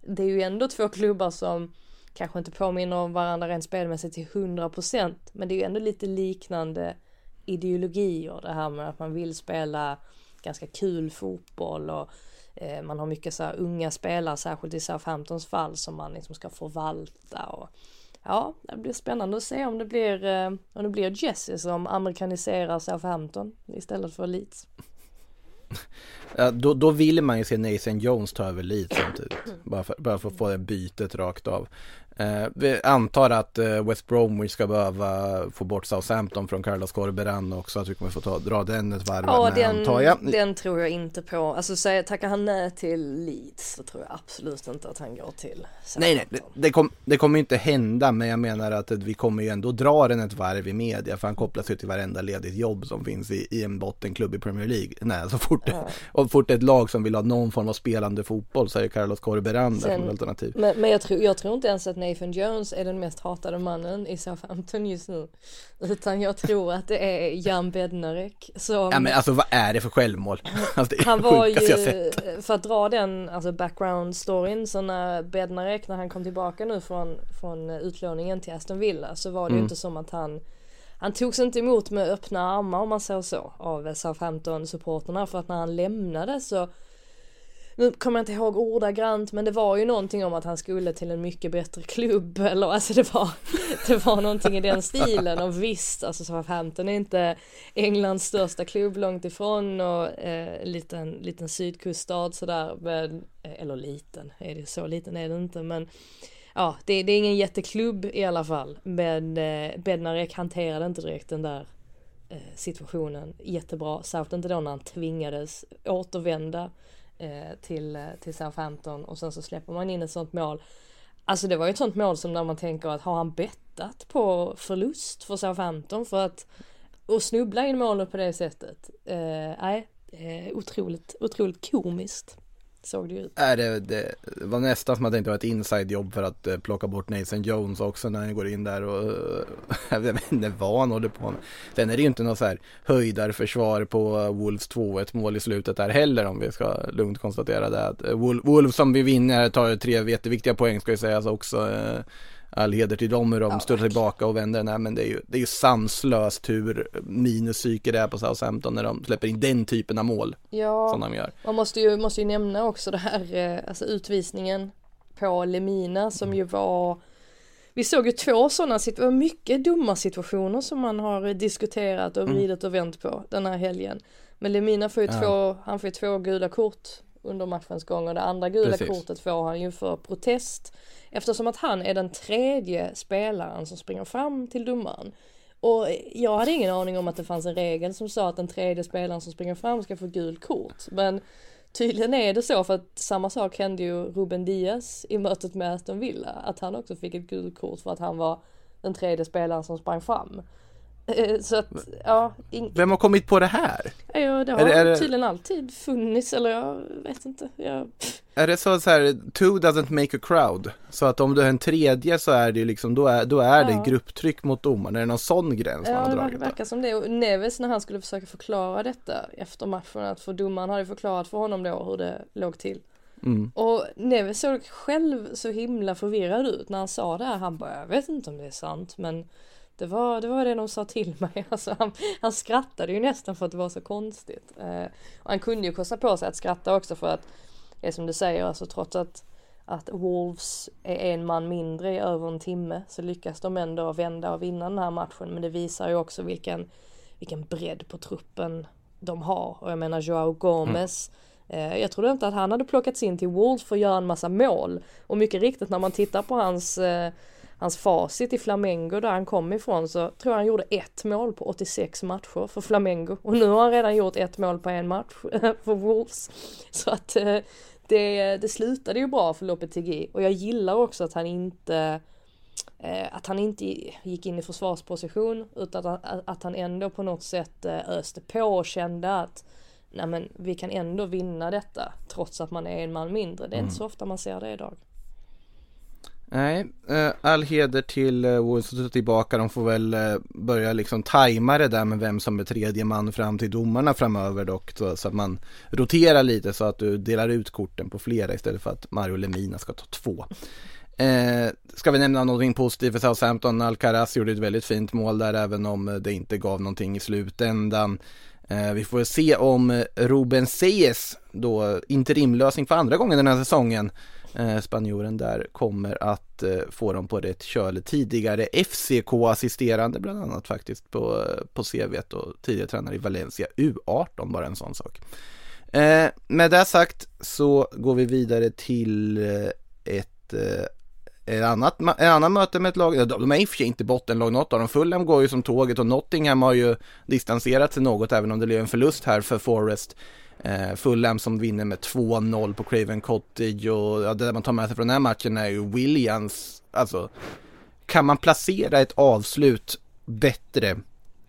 D: det är ju ändå två klubbar som kanske inte påminner om varandra rent spelmässigt till 100% men det är ju ändå lite liknande ideologier det här med att man vill spela ganska kul fotboll och Eh, man har mycket så unga spelare, särskilt i Southamptons fall, som man liksom ska förvalta och ja, det blir spännande att se om det blir, eh, om det blir Jesse som amerikaniserar Southampton istället för Leeds.
C: Ja, då, då vill man ju se Nathan Jones ta över Leeds samtidigt. Bara för, bara för att få det bytet rakt av. Eh, vi antar att eh, West Bromwich ska behöva få bort Southampton från Carlos Corberan också, att vi kommer få ta, dra den ett varv
D: Ja, den, antar jag. den tror jag inte på. Alltså säger, tackar han nej till Leeds så tror jag absolut inte att han går till
C: Nej, nej, det, det, kom, det kommer inte hända, men jag menar att vi kommer ju ändå dra den ett varv i media, för han kopplas ju till varenda ledigt jobb som finns i, i en bottenklubb i Premier League. Nej, så fort, ja. och fort ett lag som vill ha någon form av spelande fotboll så är Carlos Corberan där som alternativ.
D: Men, men jag, tror, jag tror inte ens att Nathan Jones är den mest hatade mannen i Southampton just nu. Utan jag tror att det är Jan Bednarek som...
C: Ja men alltså vad är det för självmål? Alltså,
D: det han var ju, för att dra den alltså background storyn, så när Bednarek när han kom tillbaka nu från, från utlåningen till Aston Villa så var det mm. ju inte som att han han togs inte emot med öppna armar om man säger så av Southampton supporterna för att när han lämnade så nu kommer jag inte ihåg ordagrant men det var ju någonting om att han skulle till en mycket bättre klubb eller alltså det var Det var någonting i den stilen. Och visst alltså Southampton är inte Englands största klubb långt ifrån och eh, liten, liten sydkuststad sådär men, eh, eller liten, är det så liten är det inte men Ja det, det är ingen jätteklubb i alla fall. Men eh, Bednarek hanterade inte direkt den där eh, situationen jättebra, särskilt inte då när han tvingades återvända eh, till, eh, till Southampton och sen så släpper man in ett sånt mål. Alltså det var ju ett sånt mål som när man tänker att har han bettat på förlust för Southampton för att och snubbla in målet på det sättet. Eh, nej, eh, otroligt, otroligt komiskt såg det ut.
C: Äh, det, det var nästan som att det inte var ett inside-jobb för att eh, plocka bort Nathan Jones också när han går in där och eh, jag vet inte vad han håller på med. Sen är det ju inte något så här höjdarförsvar på eh, Wolves 2-1 mål i slutet där heller om vi ska lugnt konstatera det. Att Wolves som vi vinner tar tre jätteviktiga poäng ska ju sägas alltså också. All heder till dem hur de
D: Ja,
C: stöter tillbaka och vänder. Nej men det är ju, det är ju sanslöst hur minuspsyke det är på Southampton när de släpper in den typen av mål
D: Ja,
C: som de gör.
D: man måste ju, måste ju nämna också det här, eh, alltså utvisningen på Lemina som ju var vi såg ju två sådana situationer, mycket dumma situationer som man har diskuterat och
C: Mm.
D: vridit och vänt på den här helgen. Men Lemina får ju
C: Ja.
D: två, han får ju två gula kort under matchens gång och det andra gula
C: Precis.
D: kortet får han ju för protest. Eftersom att han är den tredje spelaren som springer fram till domaren. Och jag hade ingen aning om att det fanns en regel som sa att den tredje spelaren som springer fram ska få gult kort. Men tydligen är det så för att samma sak hände ju Ruben Diaz i mötet med Aston Villa. Att han också fick ett gult kort för att han var den tredje spelaren som sprang fram. Eh, Så att, ja, ing-
C: Vem har kommit på det här?
D: ja det har
C: Är det- är det-
D: tydligen alltid funnits eller jag vet inte. Jag,
C: Är det så, så här, two doesn't make a crowd? Så att om du är en tredje så är det liksom, då är, då är
D: Ja.
C: det grupptryck mot domaren. Är det någon sån gräns man
D: Ja,
C: har
D: det
C: dragit? då?
D: verkar som det. Och Neves när han skulle försöka förklara detta efter matchen, att för domaren hade förklarat för honom då hur det låg till.
C: Mm.
D: Och Neves såg själv så himla förvirrad ut när han sa det här. Han bara, jag vet inte om det är sant, men det var det, var det de sa till mig. Alltså, han, han skrattade ju nästan för att det var så konstigt. Eh, och han kunde ju kosta på sig att skratta också för att, det är som du säger, alltså trots att att Wolves är en man mindre i över en timme så lyckas de ändå vända och vinna den här matchen. Men det visar ju också vilken, vilken bredd på truppen de har. Och jag menar Joao Gomez. mm. jag trodde inte att han hade plockats in till Wolves för att göra en massa mål. Och mycket riktigt när man tittar på hans, eh, hans facit i Flamengo där han kom ifrån så tror jag han gjorde ett mål på 86 matcher för Flamengo. Och nu har han redan gjort ett mål på en match för Wolves. Så att eh, det, det slutade ju bra för Lopetegui och jag gillar också att han inte eh, att han inte gick in i försvarsposition utan att, han ändå på något sätt eh, öste på och kände att nej men vi kan ändå vinna detta trots att man är en man mindre. Det är inte så ofta man ser det idag.
C: Nej, eh, all heder till eh, Wolves som tillbaka. De får väl eh, börja liksom tajma det där med vem som är tredje man fram till domarna framöver dock. Så, så att man roterar lite så att du delar ut korten på flera istället för att Mario Lemina ska ta två. Eh, ska vi nämna någonting positivt för Southampton? Alcaraz gjorde ett väldigt fint mål där även om det inte gav någonting i slutändan. Eh, vi får se om Ruben Seyes, då interimlösning för andra gången den här säsongen, eh, spanjoren där kommer att eh, få dem på rätt köl. Tidigare FCK-assisterande bland annat faktiskt på, eh, på CVt och tidigare tränare i Valencia U18, bara en sån sak. Eh, med det sagt så går vi vidare till eh, ett eh, ett annat, ett annat, möte med ett lag, de är i och för sig inte bottenlag något av dem, Fulham går ju som tåget och Nottingham har ju distanserat sig något även om det blev en förlust här för Forest. Eh, Fulham som vinner med 2-0 på Craven Cottage och ja, det man tar med sig från den här matchen är ju Williams, alltså kan man placera ett avslut bättre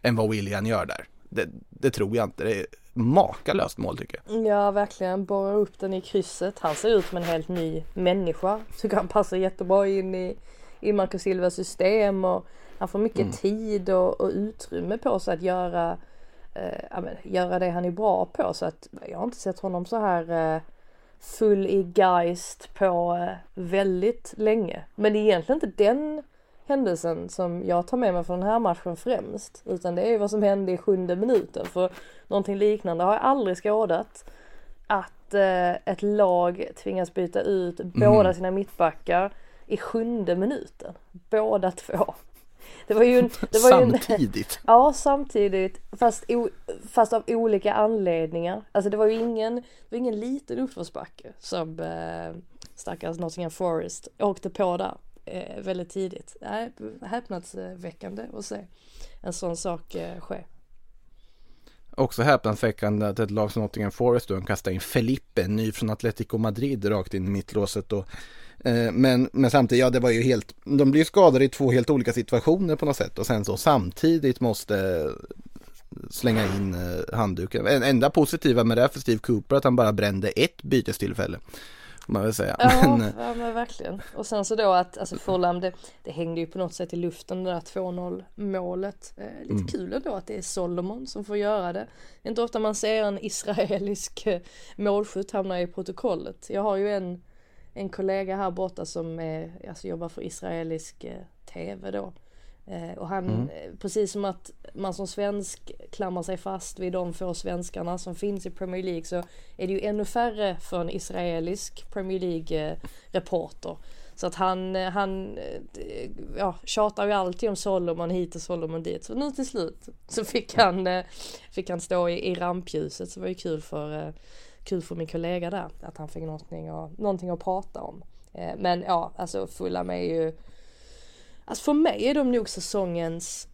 C: än vad William gör där? Det, det tror jag inte, det är makalöst mål tycker jag.
D: Ja, verkligen. Borra upp den i krysset. Han ser ut som en helt ny människa. Tycker han passar jättebra in i, i Marcus Silvas system och han får mycket tid och, och utrymme på sig att göra, eh, göra det han är bra på. Så att jag har inte sett honom så här eh, full i geist på eh, väldigt länge. Men det är egentligen inte den händelsen som jag tar med mig från den här matchen främst. Utan det är vad som hände i sjunde minuten. För någonting liknande har jag aldrig skådat. Att eh, ett lag tvingas byta ut båda sina mittbackar i sjunde minuten. Båda två. Det var ju en, det var ju en,
C: Samtidigt.
D: Ja, samtidigt. Fast, o, fast av olika anledningar. Alltså det var ju ingen, det var ingen liten uppförsbacke som eh, stackars Nottingham Forest åkte på där eh, väldigt tidigt. Nej, häpnadsväckande att se en sån sak eh, ske.
C: Också häpnadsväckande att ett lag som Nottingham Forest då kastar in Felipe, ny från Atletico Madrid, rakt in i mittlåset då. Eh, Men, men samtidigt, ja det var ju helt, de blir skadade i två helt olika situationer på något sätt och sen så samtidigt måste slänga in eh, handduken. En enda positiva med det här för Steve Cooper att han bara brände ett bytestillfälle. Man väl säga.
D: Ja,
C: Men, eh,
D: ja men verkligen. Och sen så då att alltså Fulham det, det hängde ju på något sätt i luften det där 2-0 målet. Eh, lite
C: Mm.
D: kul ändå att det är Solomon som får göra det. Det är inte ofta man ser en israelisk eh, målskytt hamna i protokollet. Jag har ju en en kollega här borta som är, alltså jobbar för israelisk eh, TV då. Eh, och han,
C: Mm.
D: eh, precis som att man som svensk klamrar sig fast vid de få svenskarna som finns i Premier League så är det ju ännu färre för en israelisk Premier League-reporter. Så att han, han ja, tjatar ju alltid om Solomon hit och Solomon dit. Så nu till slut så fick han, fick han stå i, i rampljuset. Så det var ju kul för, kul för min kollega där. Att han fick någonting att, någonting att prata om. Eh, Men ja, alltså Fulham är ju Alltså för mig är de nog säsongens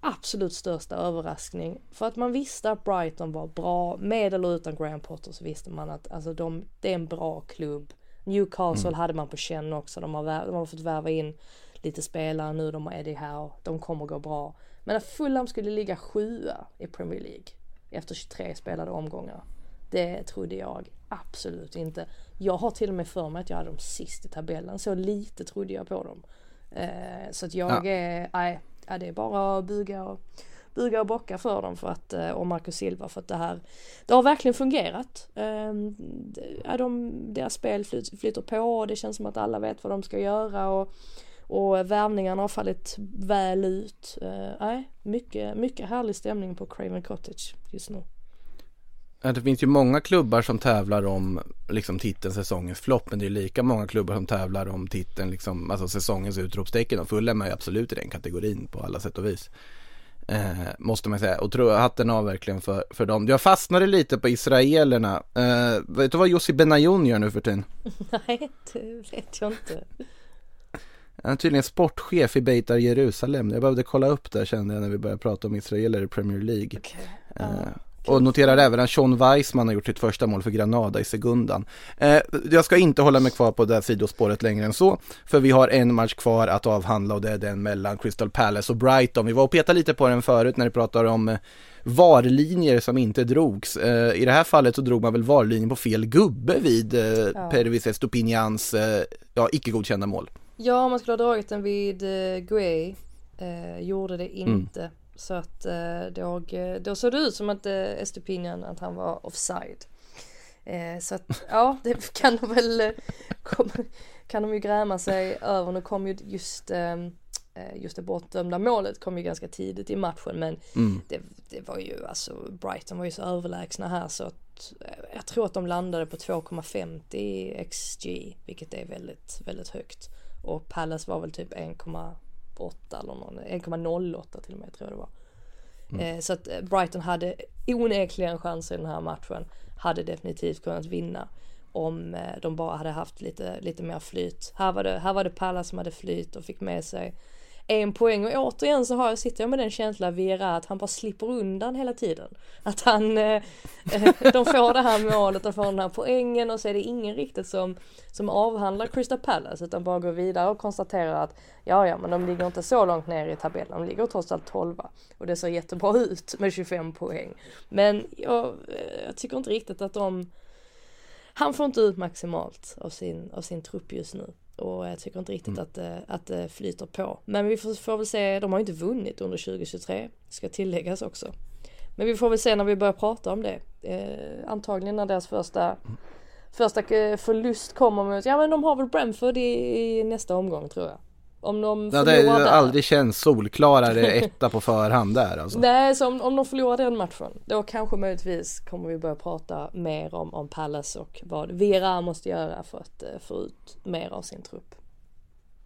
D: absolut största överraskning. För att man visste att Brighton var bra, med eller utan Graham Potter så visste man att alltså de, det är en bra klubb. Newcastle hade man på känn också, de har, de har fått värva in lite spelare nu, de har Eddie Howe, de kommer gå bra. Men att Fulham skulle ligga sjua i Premier League efter 23 spelade omgångar. Det trodde jag absolut inte. Jag har till och med för mig att jag hade dem sist i tabellen, så lite trodde jag på dem. Eh, så att jag
C: Ja.
D: är, nej, ja, det är bara att buga och, buga och bocka för dem för att, eh, och Marcus Silva för att det här, det har verkligen fungerat. Eh, ja, de, deras spel flyt, flyter på och det känns som att alla vet vad de ska göra och, och värvningarna har fallit väl ut. Eh, nej, mycket, mycket härlig stämning på Craven Cottage just nu.
C: Det finns ju många klubbar som tävlar om liksom titeln säsongens flopp men det är lika många klubbar som tävlar om titeln liksom, alltså säsongens utropstecken och Fulham är ju absolut i den kategorin på alla sätt och vis. Eh, måste man säga och tro, hatten av verkligen för, för dem. Jag fastnade lite på israelerna. Eh, vet du vad Jussi Benayoun gör nu för tiden?
D: nej, det vet jag inte.
C: Han är tydligen sportchef i Beitar Jerusalem. Jag behövde kolla upp det kände jag när vi började prata om israeler i Premier League.
D: Okej.
C: Eh, och noterar även att Sean Weissman har gjort sitt första mål för Granada i segundan. Eh, jag ska inte hålla mig kvar på det här sidospåret längre än så, för vi har en match kvar att avhandla och det är den mellan Crystal Palace och Brighton. Vi var och petade lite på den förut när vi pratade om eh, VAR-linjer som inte drogs. Eh, I det här fallet så drog man väl VAR-linjen på fel gubbe vid eh,
D: Ja.
C: Pervis Estupinians eh, ja, icke godkända mål.
D: Ja, man skulle ha dragit den vid uh, Guay, eh, gjorde det inte. Så att eh, då, då såg det ut som att uh, Estupinian, att han var offside. Eh, så att ja, det kan de väl, eh, kan de ju gräma sig över. Nu kom ju just, ehm, eh, just det bortdömda målet kom ju ganska tidigt i matchen men
C: Mm.
D: det, det var ju alltså Brighton var ju så överlägsna här så att eh, jag tror att de landade på 2,50 XG vilket är väldigt, väldigt högt. Och Palace var väl typ 1,8 eller någon, 1,08 till och med tror jag det var. Eh, så att eh, Brighton hade onekligen chans i den här matchen. Hade definitivt kunnat vinna om eh, de bara hade haft lite, lite mer flyt. Här var, det, här var det Palace som hade flyt och fick med sig en poäng och återigen så har jag, sitter jag med den känslan Vera att han bara slipper undan hela tiden. Att han, eh, eh, de får det här målet, de får den här poängen och så är det ingen riktigt som, som avhandlar Crystal Palace utan bara går vidare och konstaterar att ja ja men de ligger inte så långt ner i tabellen, de ligger trots allt 12 och det ser jättebra ut med 25 poäng. Men jag, eh, jag tycker inte riktigt att de han får inte ut maximalt av sin, av sin trupp just nu. Och jag tycker inte riktigt att, det- att det flyter på. Men vi får, får väl se, de har ju inte vunnit under 2023, ska tilläggas också. Men vi får väl se när vi börjar prata om det. Eh, antagligen när deras första, första eh, förlust kommer mot, ja men de har väl Brentford i, i nästa omgång tror jag. Om de
C: Ja, det har aldrig känts solklarare etta på förhand där alltså.
D: Nej, så om, om de förlorar den matchen, då kanske möjligtvis kommer vi börja prata mer om, om Palace och vad Vera måste göra för att eh, få ut mer av sin trupp.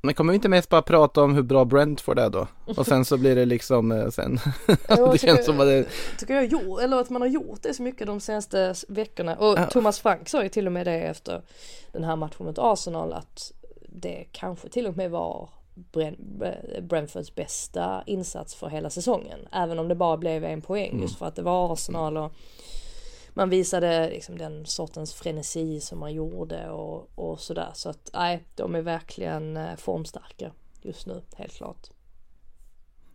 C: Men kommer vi inte mest bara prata om hur bra Brentford är då? Och sen så blir det liksom eh, sen. Det känns som att det,
D: Tycker jag gjort, eller att man har gjort det så mycket de senaste veckorna. Och
C: Ja.
D: Thomas Frank sa ju till och med det efter den här matchen mot Arsenal att det kanske till och med var Brentfords bästa insats för hela säsongen. Även om det bara blev en poäng just för att det var Arsenal och man visade liksom den sortens frenesi som man gjorde och, och sådär. Så att nej, de är verkligen eh, formstarka just nu, helt klart.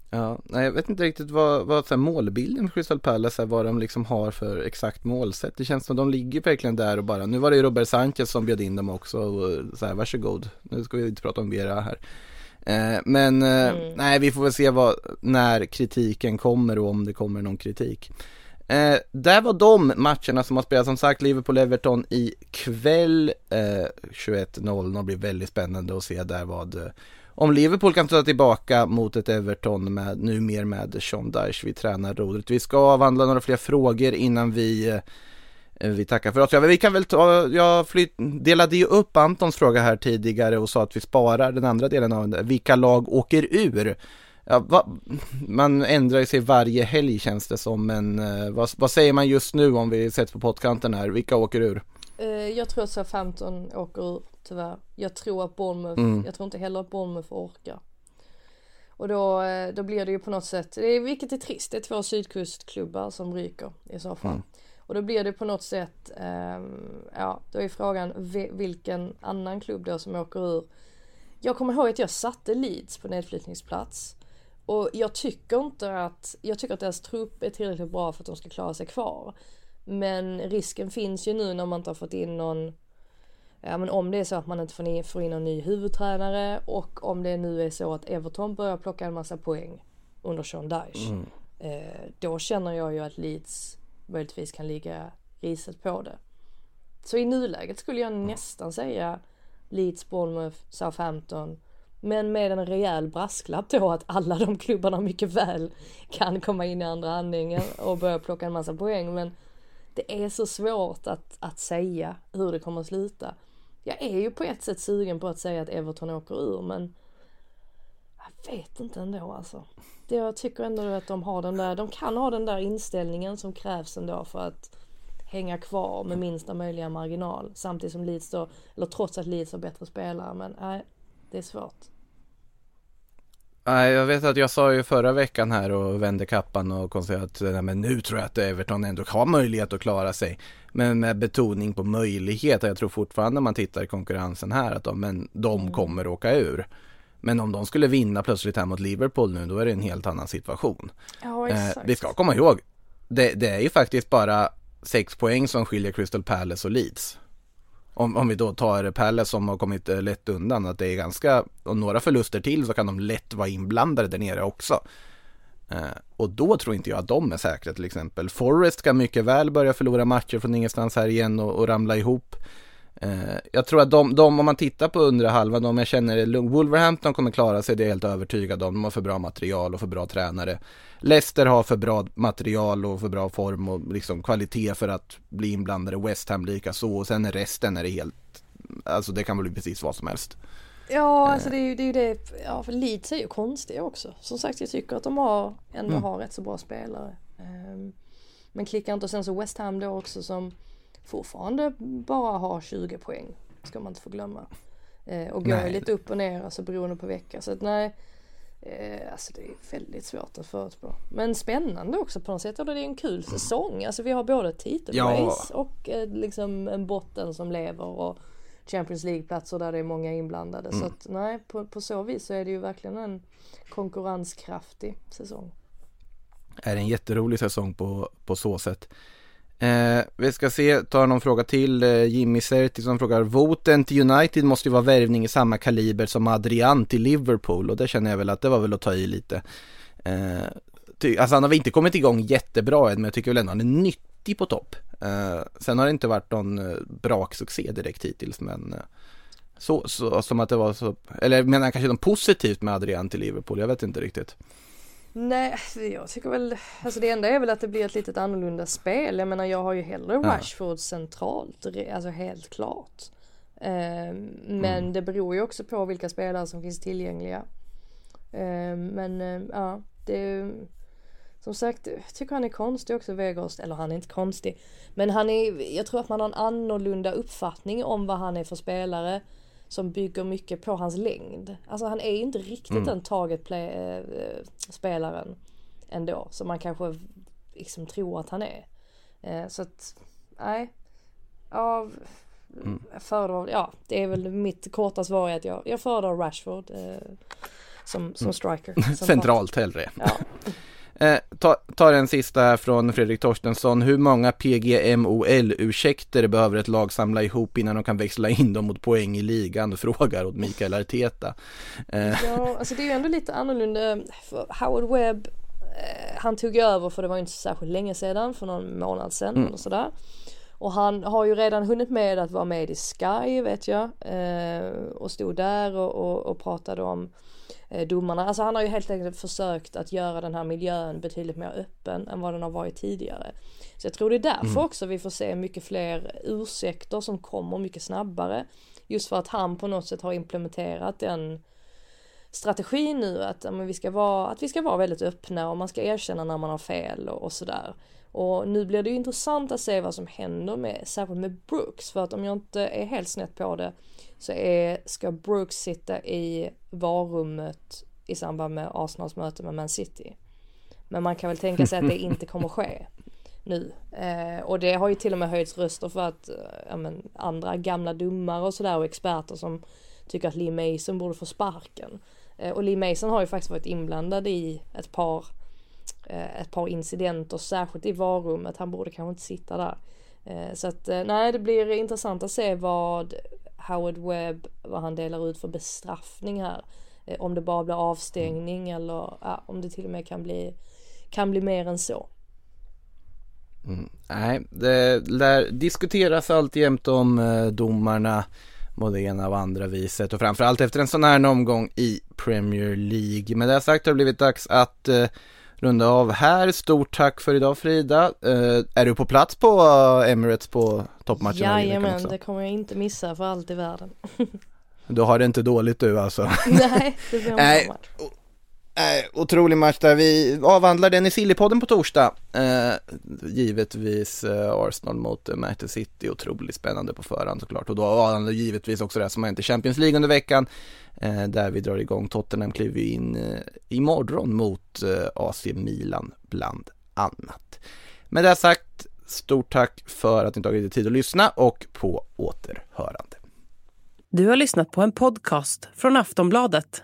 C: ja, nej jag vet inte riktigt vad, vad så här, målbilden för Crystal Palace är, vad de liksom har för exakt målsätt. Det känns som de ligger verkligen där och bara, nu var det ju Robert Sanchez som bjöd in dem också och så här, varsågod, nu ska vi inte prata om Vera här. Eh, men eh,
D: Mm.
C: nej, vi får väl se vad, när kritiken kommer och om det kommer någon kritik. Eh, där var de matcherna som har spelats, som sagt Liverpool-Everton ikväll eh, 21.00 blir väldigt spännande att se där vad eh, om Liverpool kan ta tillbaka mot ett Everton med, nu mer med Sean Dyche vid tränarrodret. Vi ska avhandla några fler frågor innan vi eh, vi tackar för oss. Ja, vi kan väl ta, jag flytt, delade ju upp Antons fråga här tidigare och sa att vi sparar den andra delen av den. Vilka lag åker ur? Ja, va, man ändrar ju sig varje helg känns det som, men eh, vad, vad, säger man just nu om vi sätter på pottkanten här? Vilka åker ur?
D: Eh, jag tror att Southampton åker ur, tyvärr. Jag tror att Bournemouth, mm. jag tror inte heller att Bournemouth orkar. Och då, eh, då blir det ju på något sätt, det är, vilket är trist, det är två sydkustklubbar som ryker i så fall. Mm. Och då blir det på något sätt, eh, ja då är frågan vilken annan klubb då som åker ur. Jag kommer ihåg att jag satte Leeds på nedflyttningsplats. Och jag tycker inte att, jag tycker att deras trupp är tillräckligt bra för att de ska klara sig kvar. Men risken finns ju nu när man inte har fått in någon, ja men om det är så att man inte får in, får in någon ny huvudtränare och om det nu är så att Everton börjar plocka en massa poäng under Sean Dyche. Mm. Eh, då känner jag ju att Leeds möjligtvis kan ligga riset på det. Så i nuläget skulle jag nästan säga Leeds, Bournemouth, Southampton. Men med en rejäl brasklapp då att alla de klubbarna mycket väl kan komma in i andra andningen och börja plocka en massa poäng. Men det är så svårt att, att säga hur det kommer att sluta. Jag är ju på ett sätt sugen på att säga att Everton åker ur men vet inte ändå alltså det, jag tycker ändå att de har den där, de kan ha den där inställningen som krävs ändå för att hänga kvar med minsta möjliga marginal. Samtidigt som Leeds då, eller trots att Leeds har bättre spelare, men nej, det är svårt.
C: Nej, jag vet att jag sa ju förra veckan här och vände kappan och konstaterade att nej, men nu tror jag att Everton ändå har möjlighet att klara sig. Men med betoning på möjlighet. Jag tror fortfarande när man tittar i konkurrensen här att de, men de mm. kommer åka ur. Men om de skulle vinna plötsligt här mot Liverpool nu, då är det en helt annan situation.
D: Ja, eh,
C: vi ska komma ihåg, det, det, är ju faktiskt bara sex poäng som skiljer Crystal Palace och Leeds. Om, om vi då tar Palace som har kommit eh, lätt undan, att det är ganska, och några förluster till så kan de lätt vara inblandade där nere också. Eh, och då tror inte jag att de är säkra till exempel. Forest kan mycket väl börja förlora matcher från ingenstans här igen och, och ramla ihop. Eh, jag tror att de, de, om man tittar på undre halvan, de jag känner, Wolverhampton kommer klara sig, det är jag helt övertygad om. De har för bra material och för bra tränare. Leicester har för bra material och för bra form och liksom kvalitet för att bli inblandade. West Ham lika så och sen är resten är det helt, alltså det kan bli precis vad som helst.
D: Ja, alltså det är ju det, är ju det ja för Leeds är ju konstiga också. Som sagt, jag tycker att de har, ändå mm. har rätt så bra spelare. Um, men klickar inte och sen så West Ham då också som fortfarande bara har 20 poäng. Ska man inte få glömma. Eh, och går lite upp och ner alltså beroende på vecka. Så att nej. Eh, alltså det är väldigt svårt att förutspå. Men spännande också på något sätt. Och det är en kul säsong. Alltså vi har både titelrace ja. och eh, liksom en botten som lever. Och Champions League-platser där det är många inblandade. Mm. Så att nej, på, på så vis så är det ju verkligen en konkurrenskraftig säsong.
C: Det är en jätterolig säsong på, på så sätt. Eh, vi ska se, ta någon fråga till. Eh, Jimmy Serti som frågar, voten till United måste ju vara värvning i samma kaliber som Adrian till Liverpool och det känner jag väl att det var väl att ta i lite. Eh, ty, alltså han har väl inte kommit igång jättebra än men jag tycker väl ändå han är nyttig på topp. Eh, sen har det inte varit någon eh, braksuccé direkt hittills men eh, så, så, som att det var så, eller menar kanske något positivt med Adrian till Liverpool, jag vet inte riktigt.
D: Nej, jag tycker väl, alltså det enda är väl att det blir ett litet annorlunda spel. Jag menar jag har ju hellre Rashford centralt, alltså helt klart. Um, men mm. det beror ju också på vilka spelare som finns tillgängliga. Um, men um, ja, det som sagt, jag tycker han är konstig också Weghorst, eller han är inte konstig. Men han är, jag tror att man har en annorlunda uppfattning om vad han är för spelare som bygger mycket på hans längd. Alltså han är inte riktigt mm. den target-spelaren äh, ändå som man kanske liksom tror att han är. Eh, så att, nej. Ja, mm. föredrar, ja det är väl mitt korta svar är att jag, jag föredrar Rashford eh, som, som mm. striker.
C: Centralt hellre. Ja. Eh, ta, ta den sista här från Fredrik Torstensson. Hur många PGMOL-ursäkter behöver ett lag samla ihop innan de kan växla in dem mot poäng i ligan? Frågar åt Mikael Arteta.
D: Eh. Ja, alltså det är ju ändå lite annorlunda. För Howard Webb eh, han tog över för det var inte särskilt länge sedan, för någon månad sedan mm. eller sådär. Och han har ju redan hunnit med att vara med i Sky vet jag eh, och stod där och, och, och pratade om domarna. Alltså han har ju helt enkelt försökt att göra den här miljön betydligt mer öppen än vad den har varit tidigare. Så jag tror det är därför mm. också vi får se mycket fler ursäkter som kommer mycket snabbare. Just för att han på något sätt har implementerat den strategin nu att, men vi ska vara, att vi ska vara väldigt öppna och man ska erkänna när man har fel och, och sådär. Och nu blir det ju intressant att se vad som händer med, särskilt med Brooks, för att om jag inte är helt snett på det så är, ska Brooks sitta i varummet i samband med Arsenals möte med Man City. Men man kan väl tänka sig att det inte kommer ske nu. Eh, och det har ju till och med höjts röster för att eh, men, andra gamla domare och sådär och experter som tycker att Lee Mason borde få sparken. Eh, och Lee Mason har ju faktiskt varit inblandad i ett par Eh, ett par incidenter, särskilt i varummet. Han borde kanske inte sitta där. Eh, så att eh, nej, det blir intressant att se vad Howard Webb, vad han delar ut för bestraffning här. Om det bara blir avstängning eller ja, om det till och med kan bli, kan bli mer än så.
C: Mm, nej, det lär diskuteras alltjämt om eh, domarna både ena och andra viset och framförallt efter en sån här omgång i Premier League. Med det sagt har det blivit dags att eh, runda av här. Stort tack för idag Frida. Uh, är du på plats på uh, Emirates på toppmatchen?
D: Jajamän, det kommer jag inte missa för allt i världen.
C: du har det inte dåligt du alltså?
D: Nej, det blir en bra match.
C: Äh, otrolig match där. Vi avhandlar den i Sillypodden på torsdag. Eh, givetvis eh, Arsenal mot eh, Manchester City, otroligt spännande på förhand såklart. Och då avhandlar givetvis också det som har hänt i Champions League under veckan. Eh, där vi drar igång. Tottenham kliver in eh, imorgon mot eh, AC Milan bland annat. Med det sagt, stort tack för att ni tagit er tid att lyssna och på återhörande.
A: Du har lyssnat på en podcast från Aftonbladet.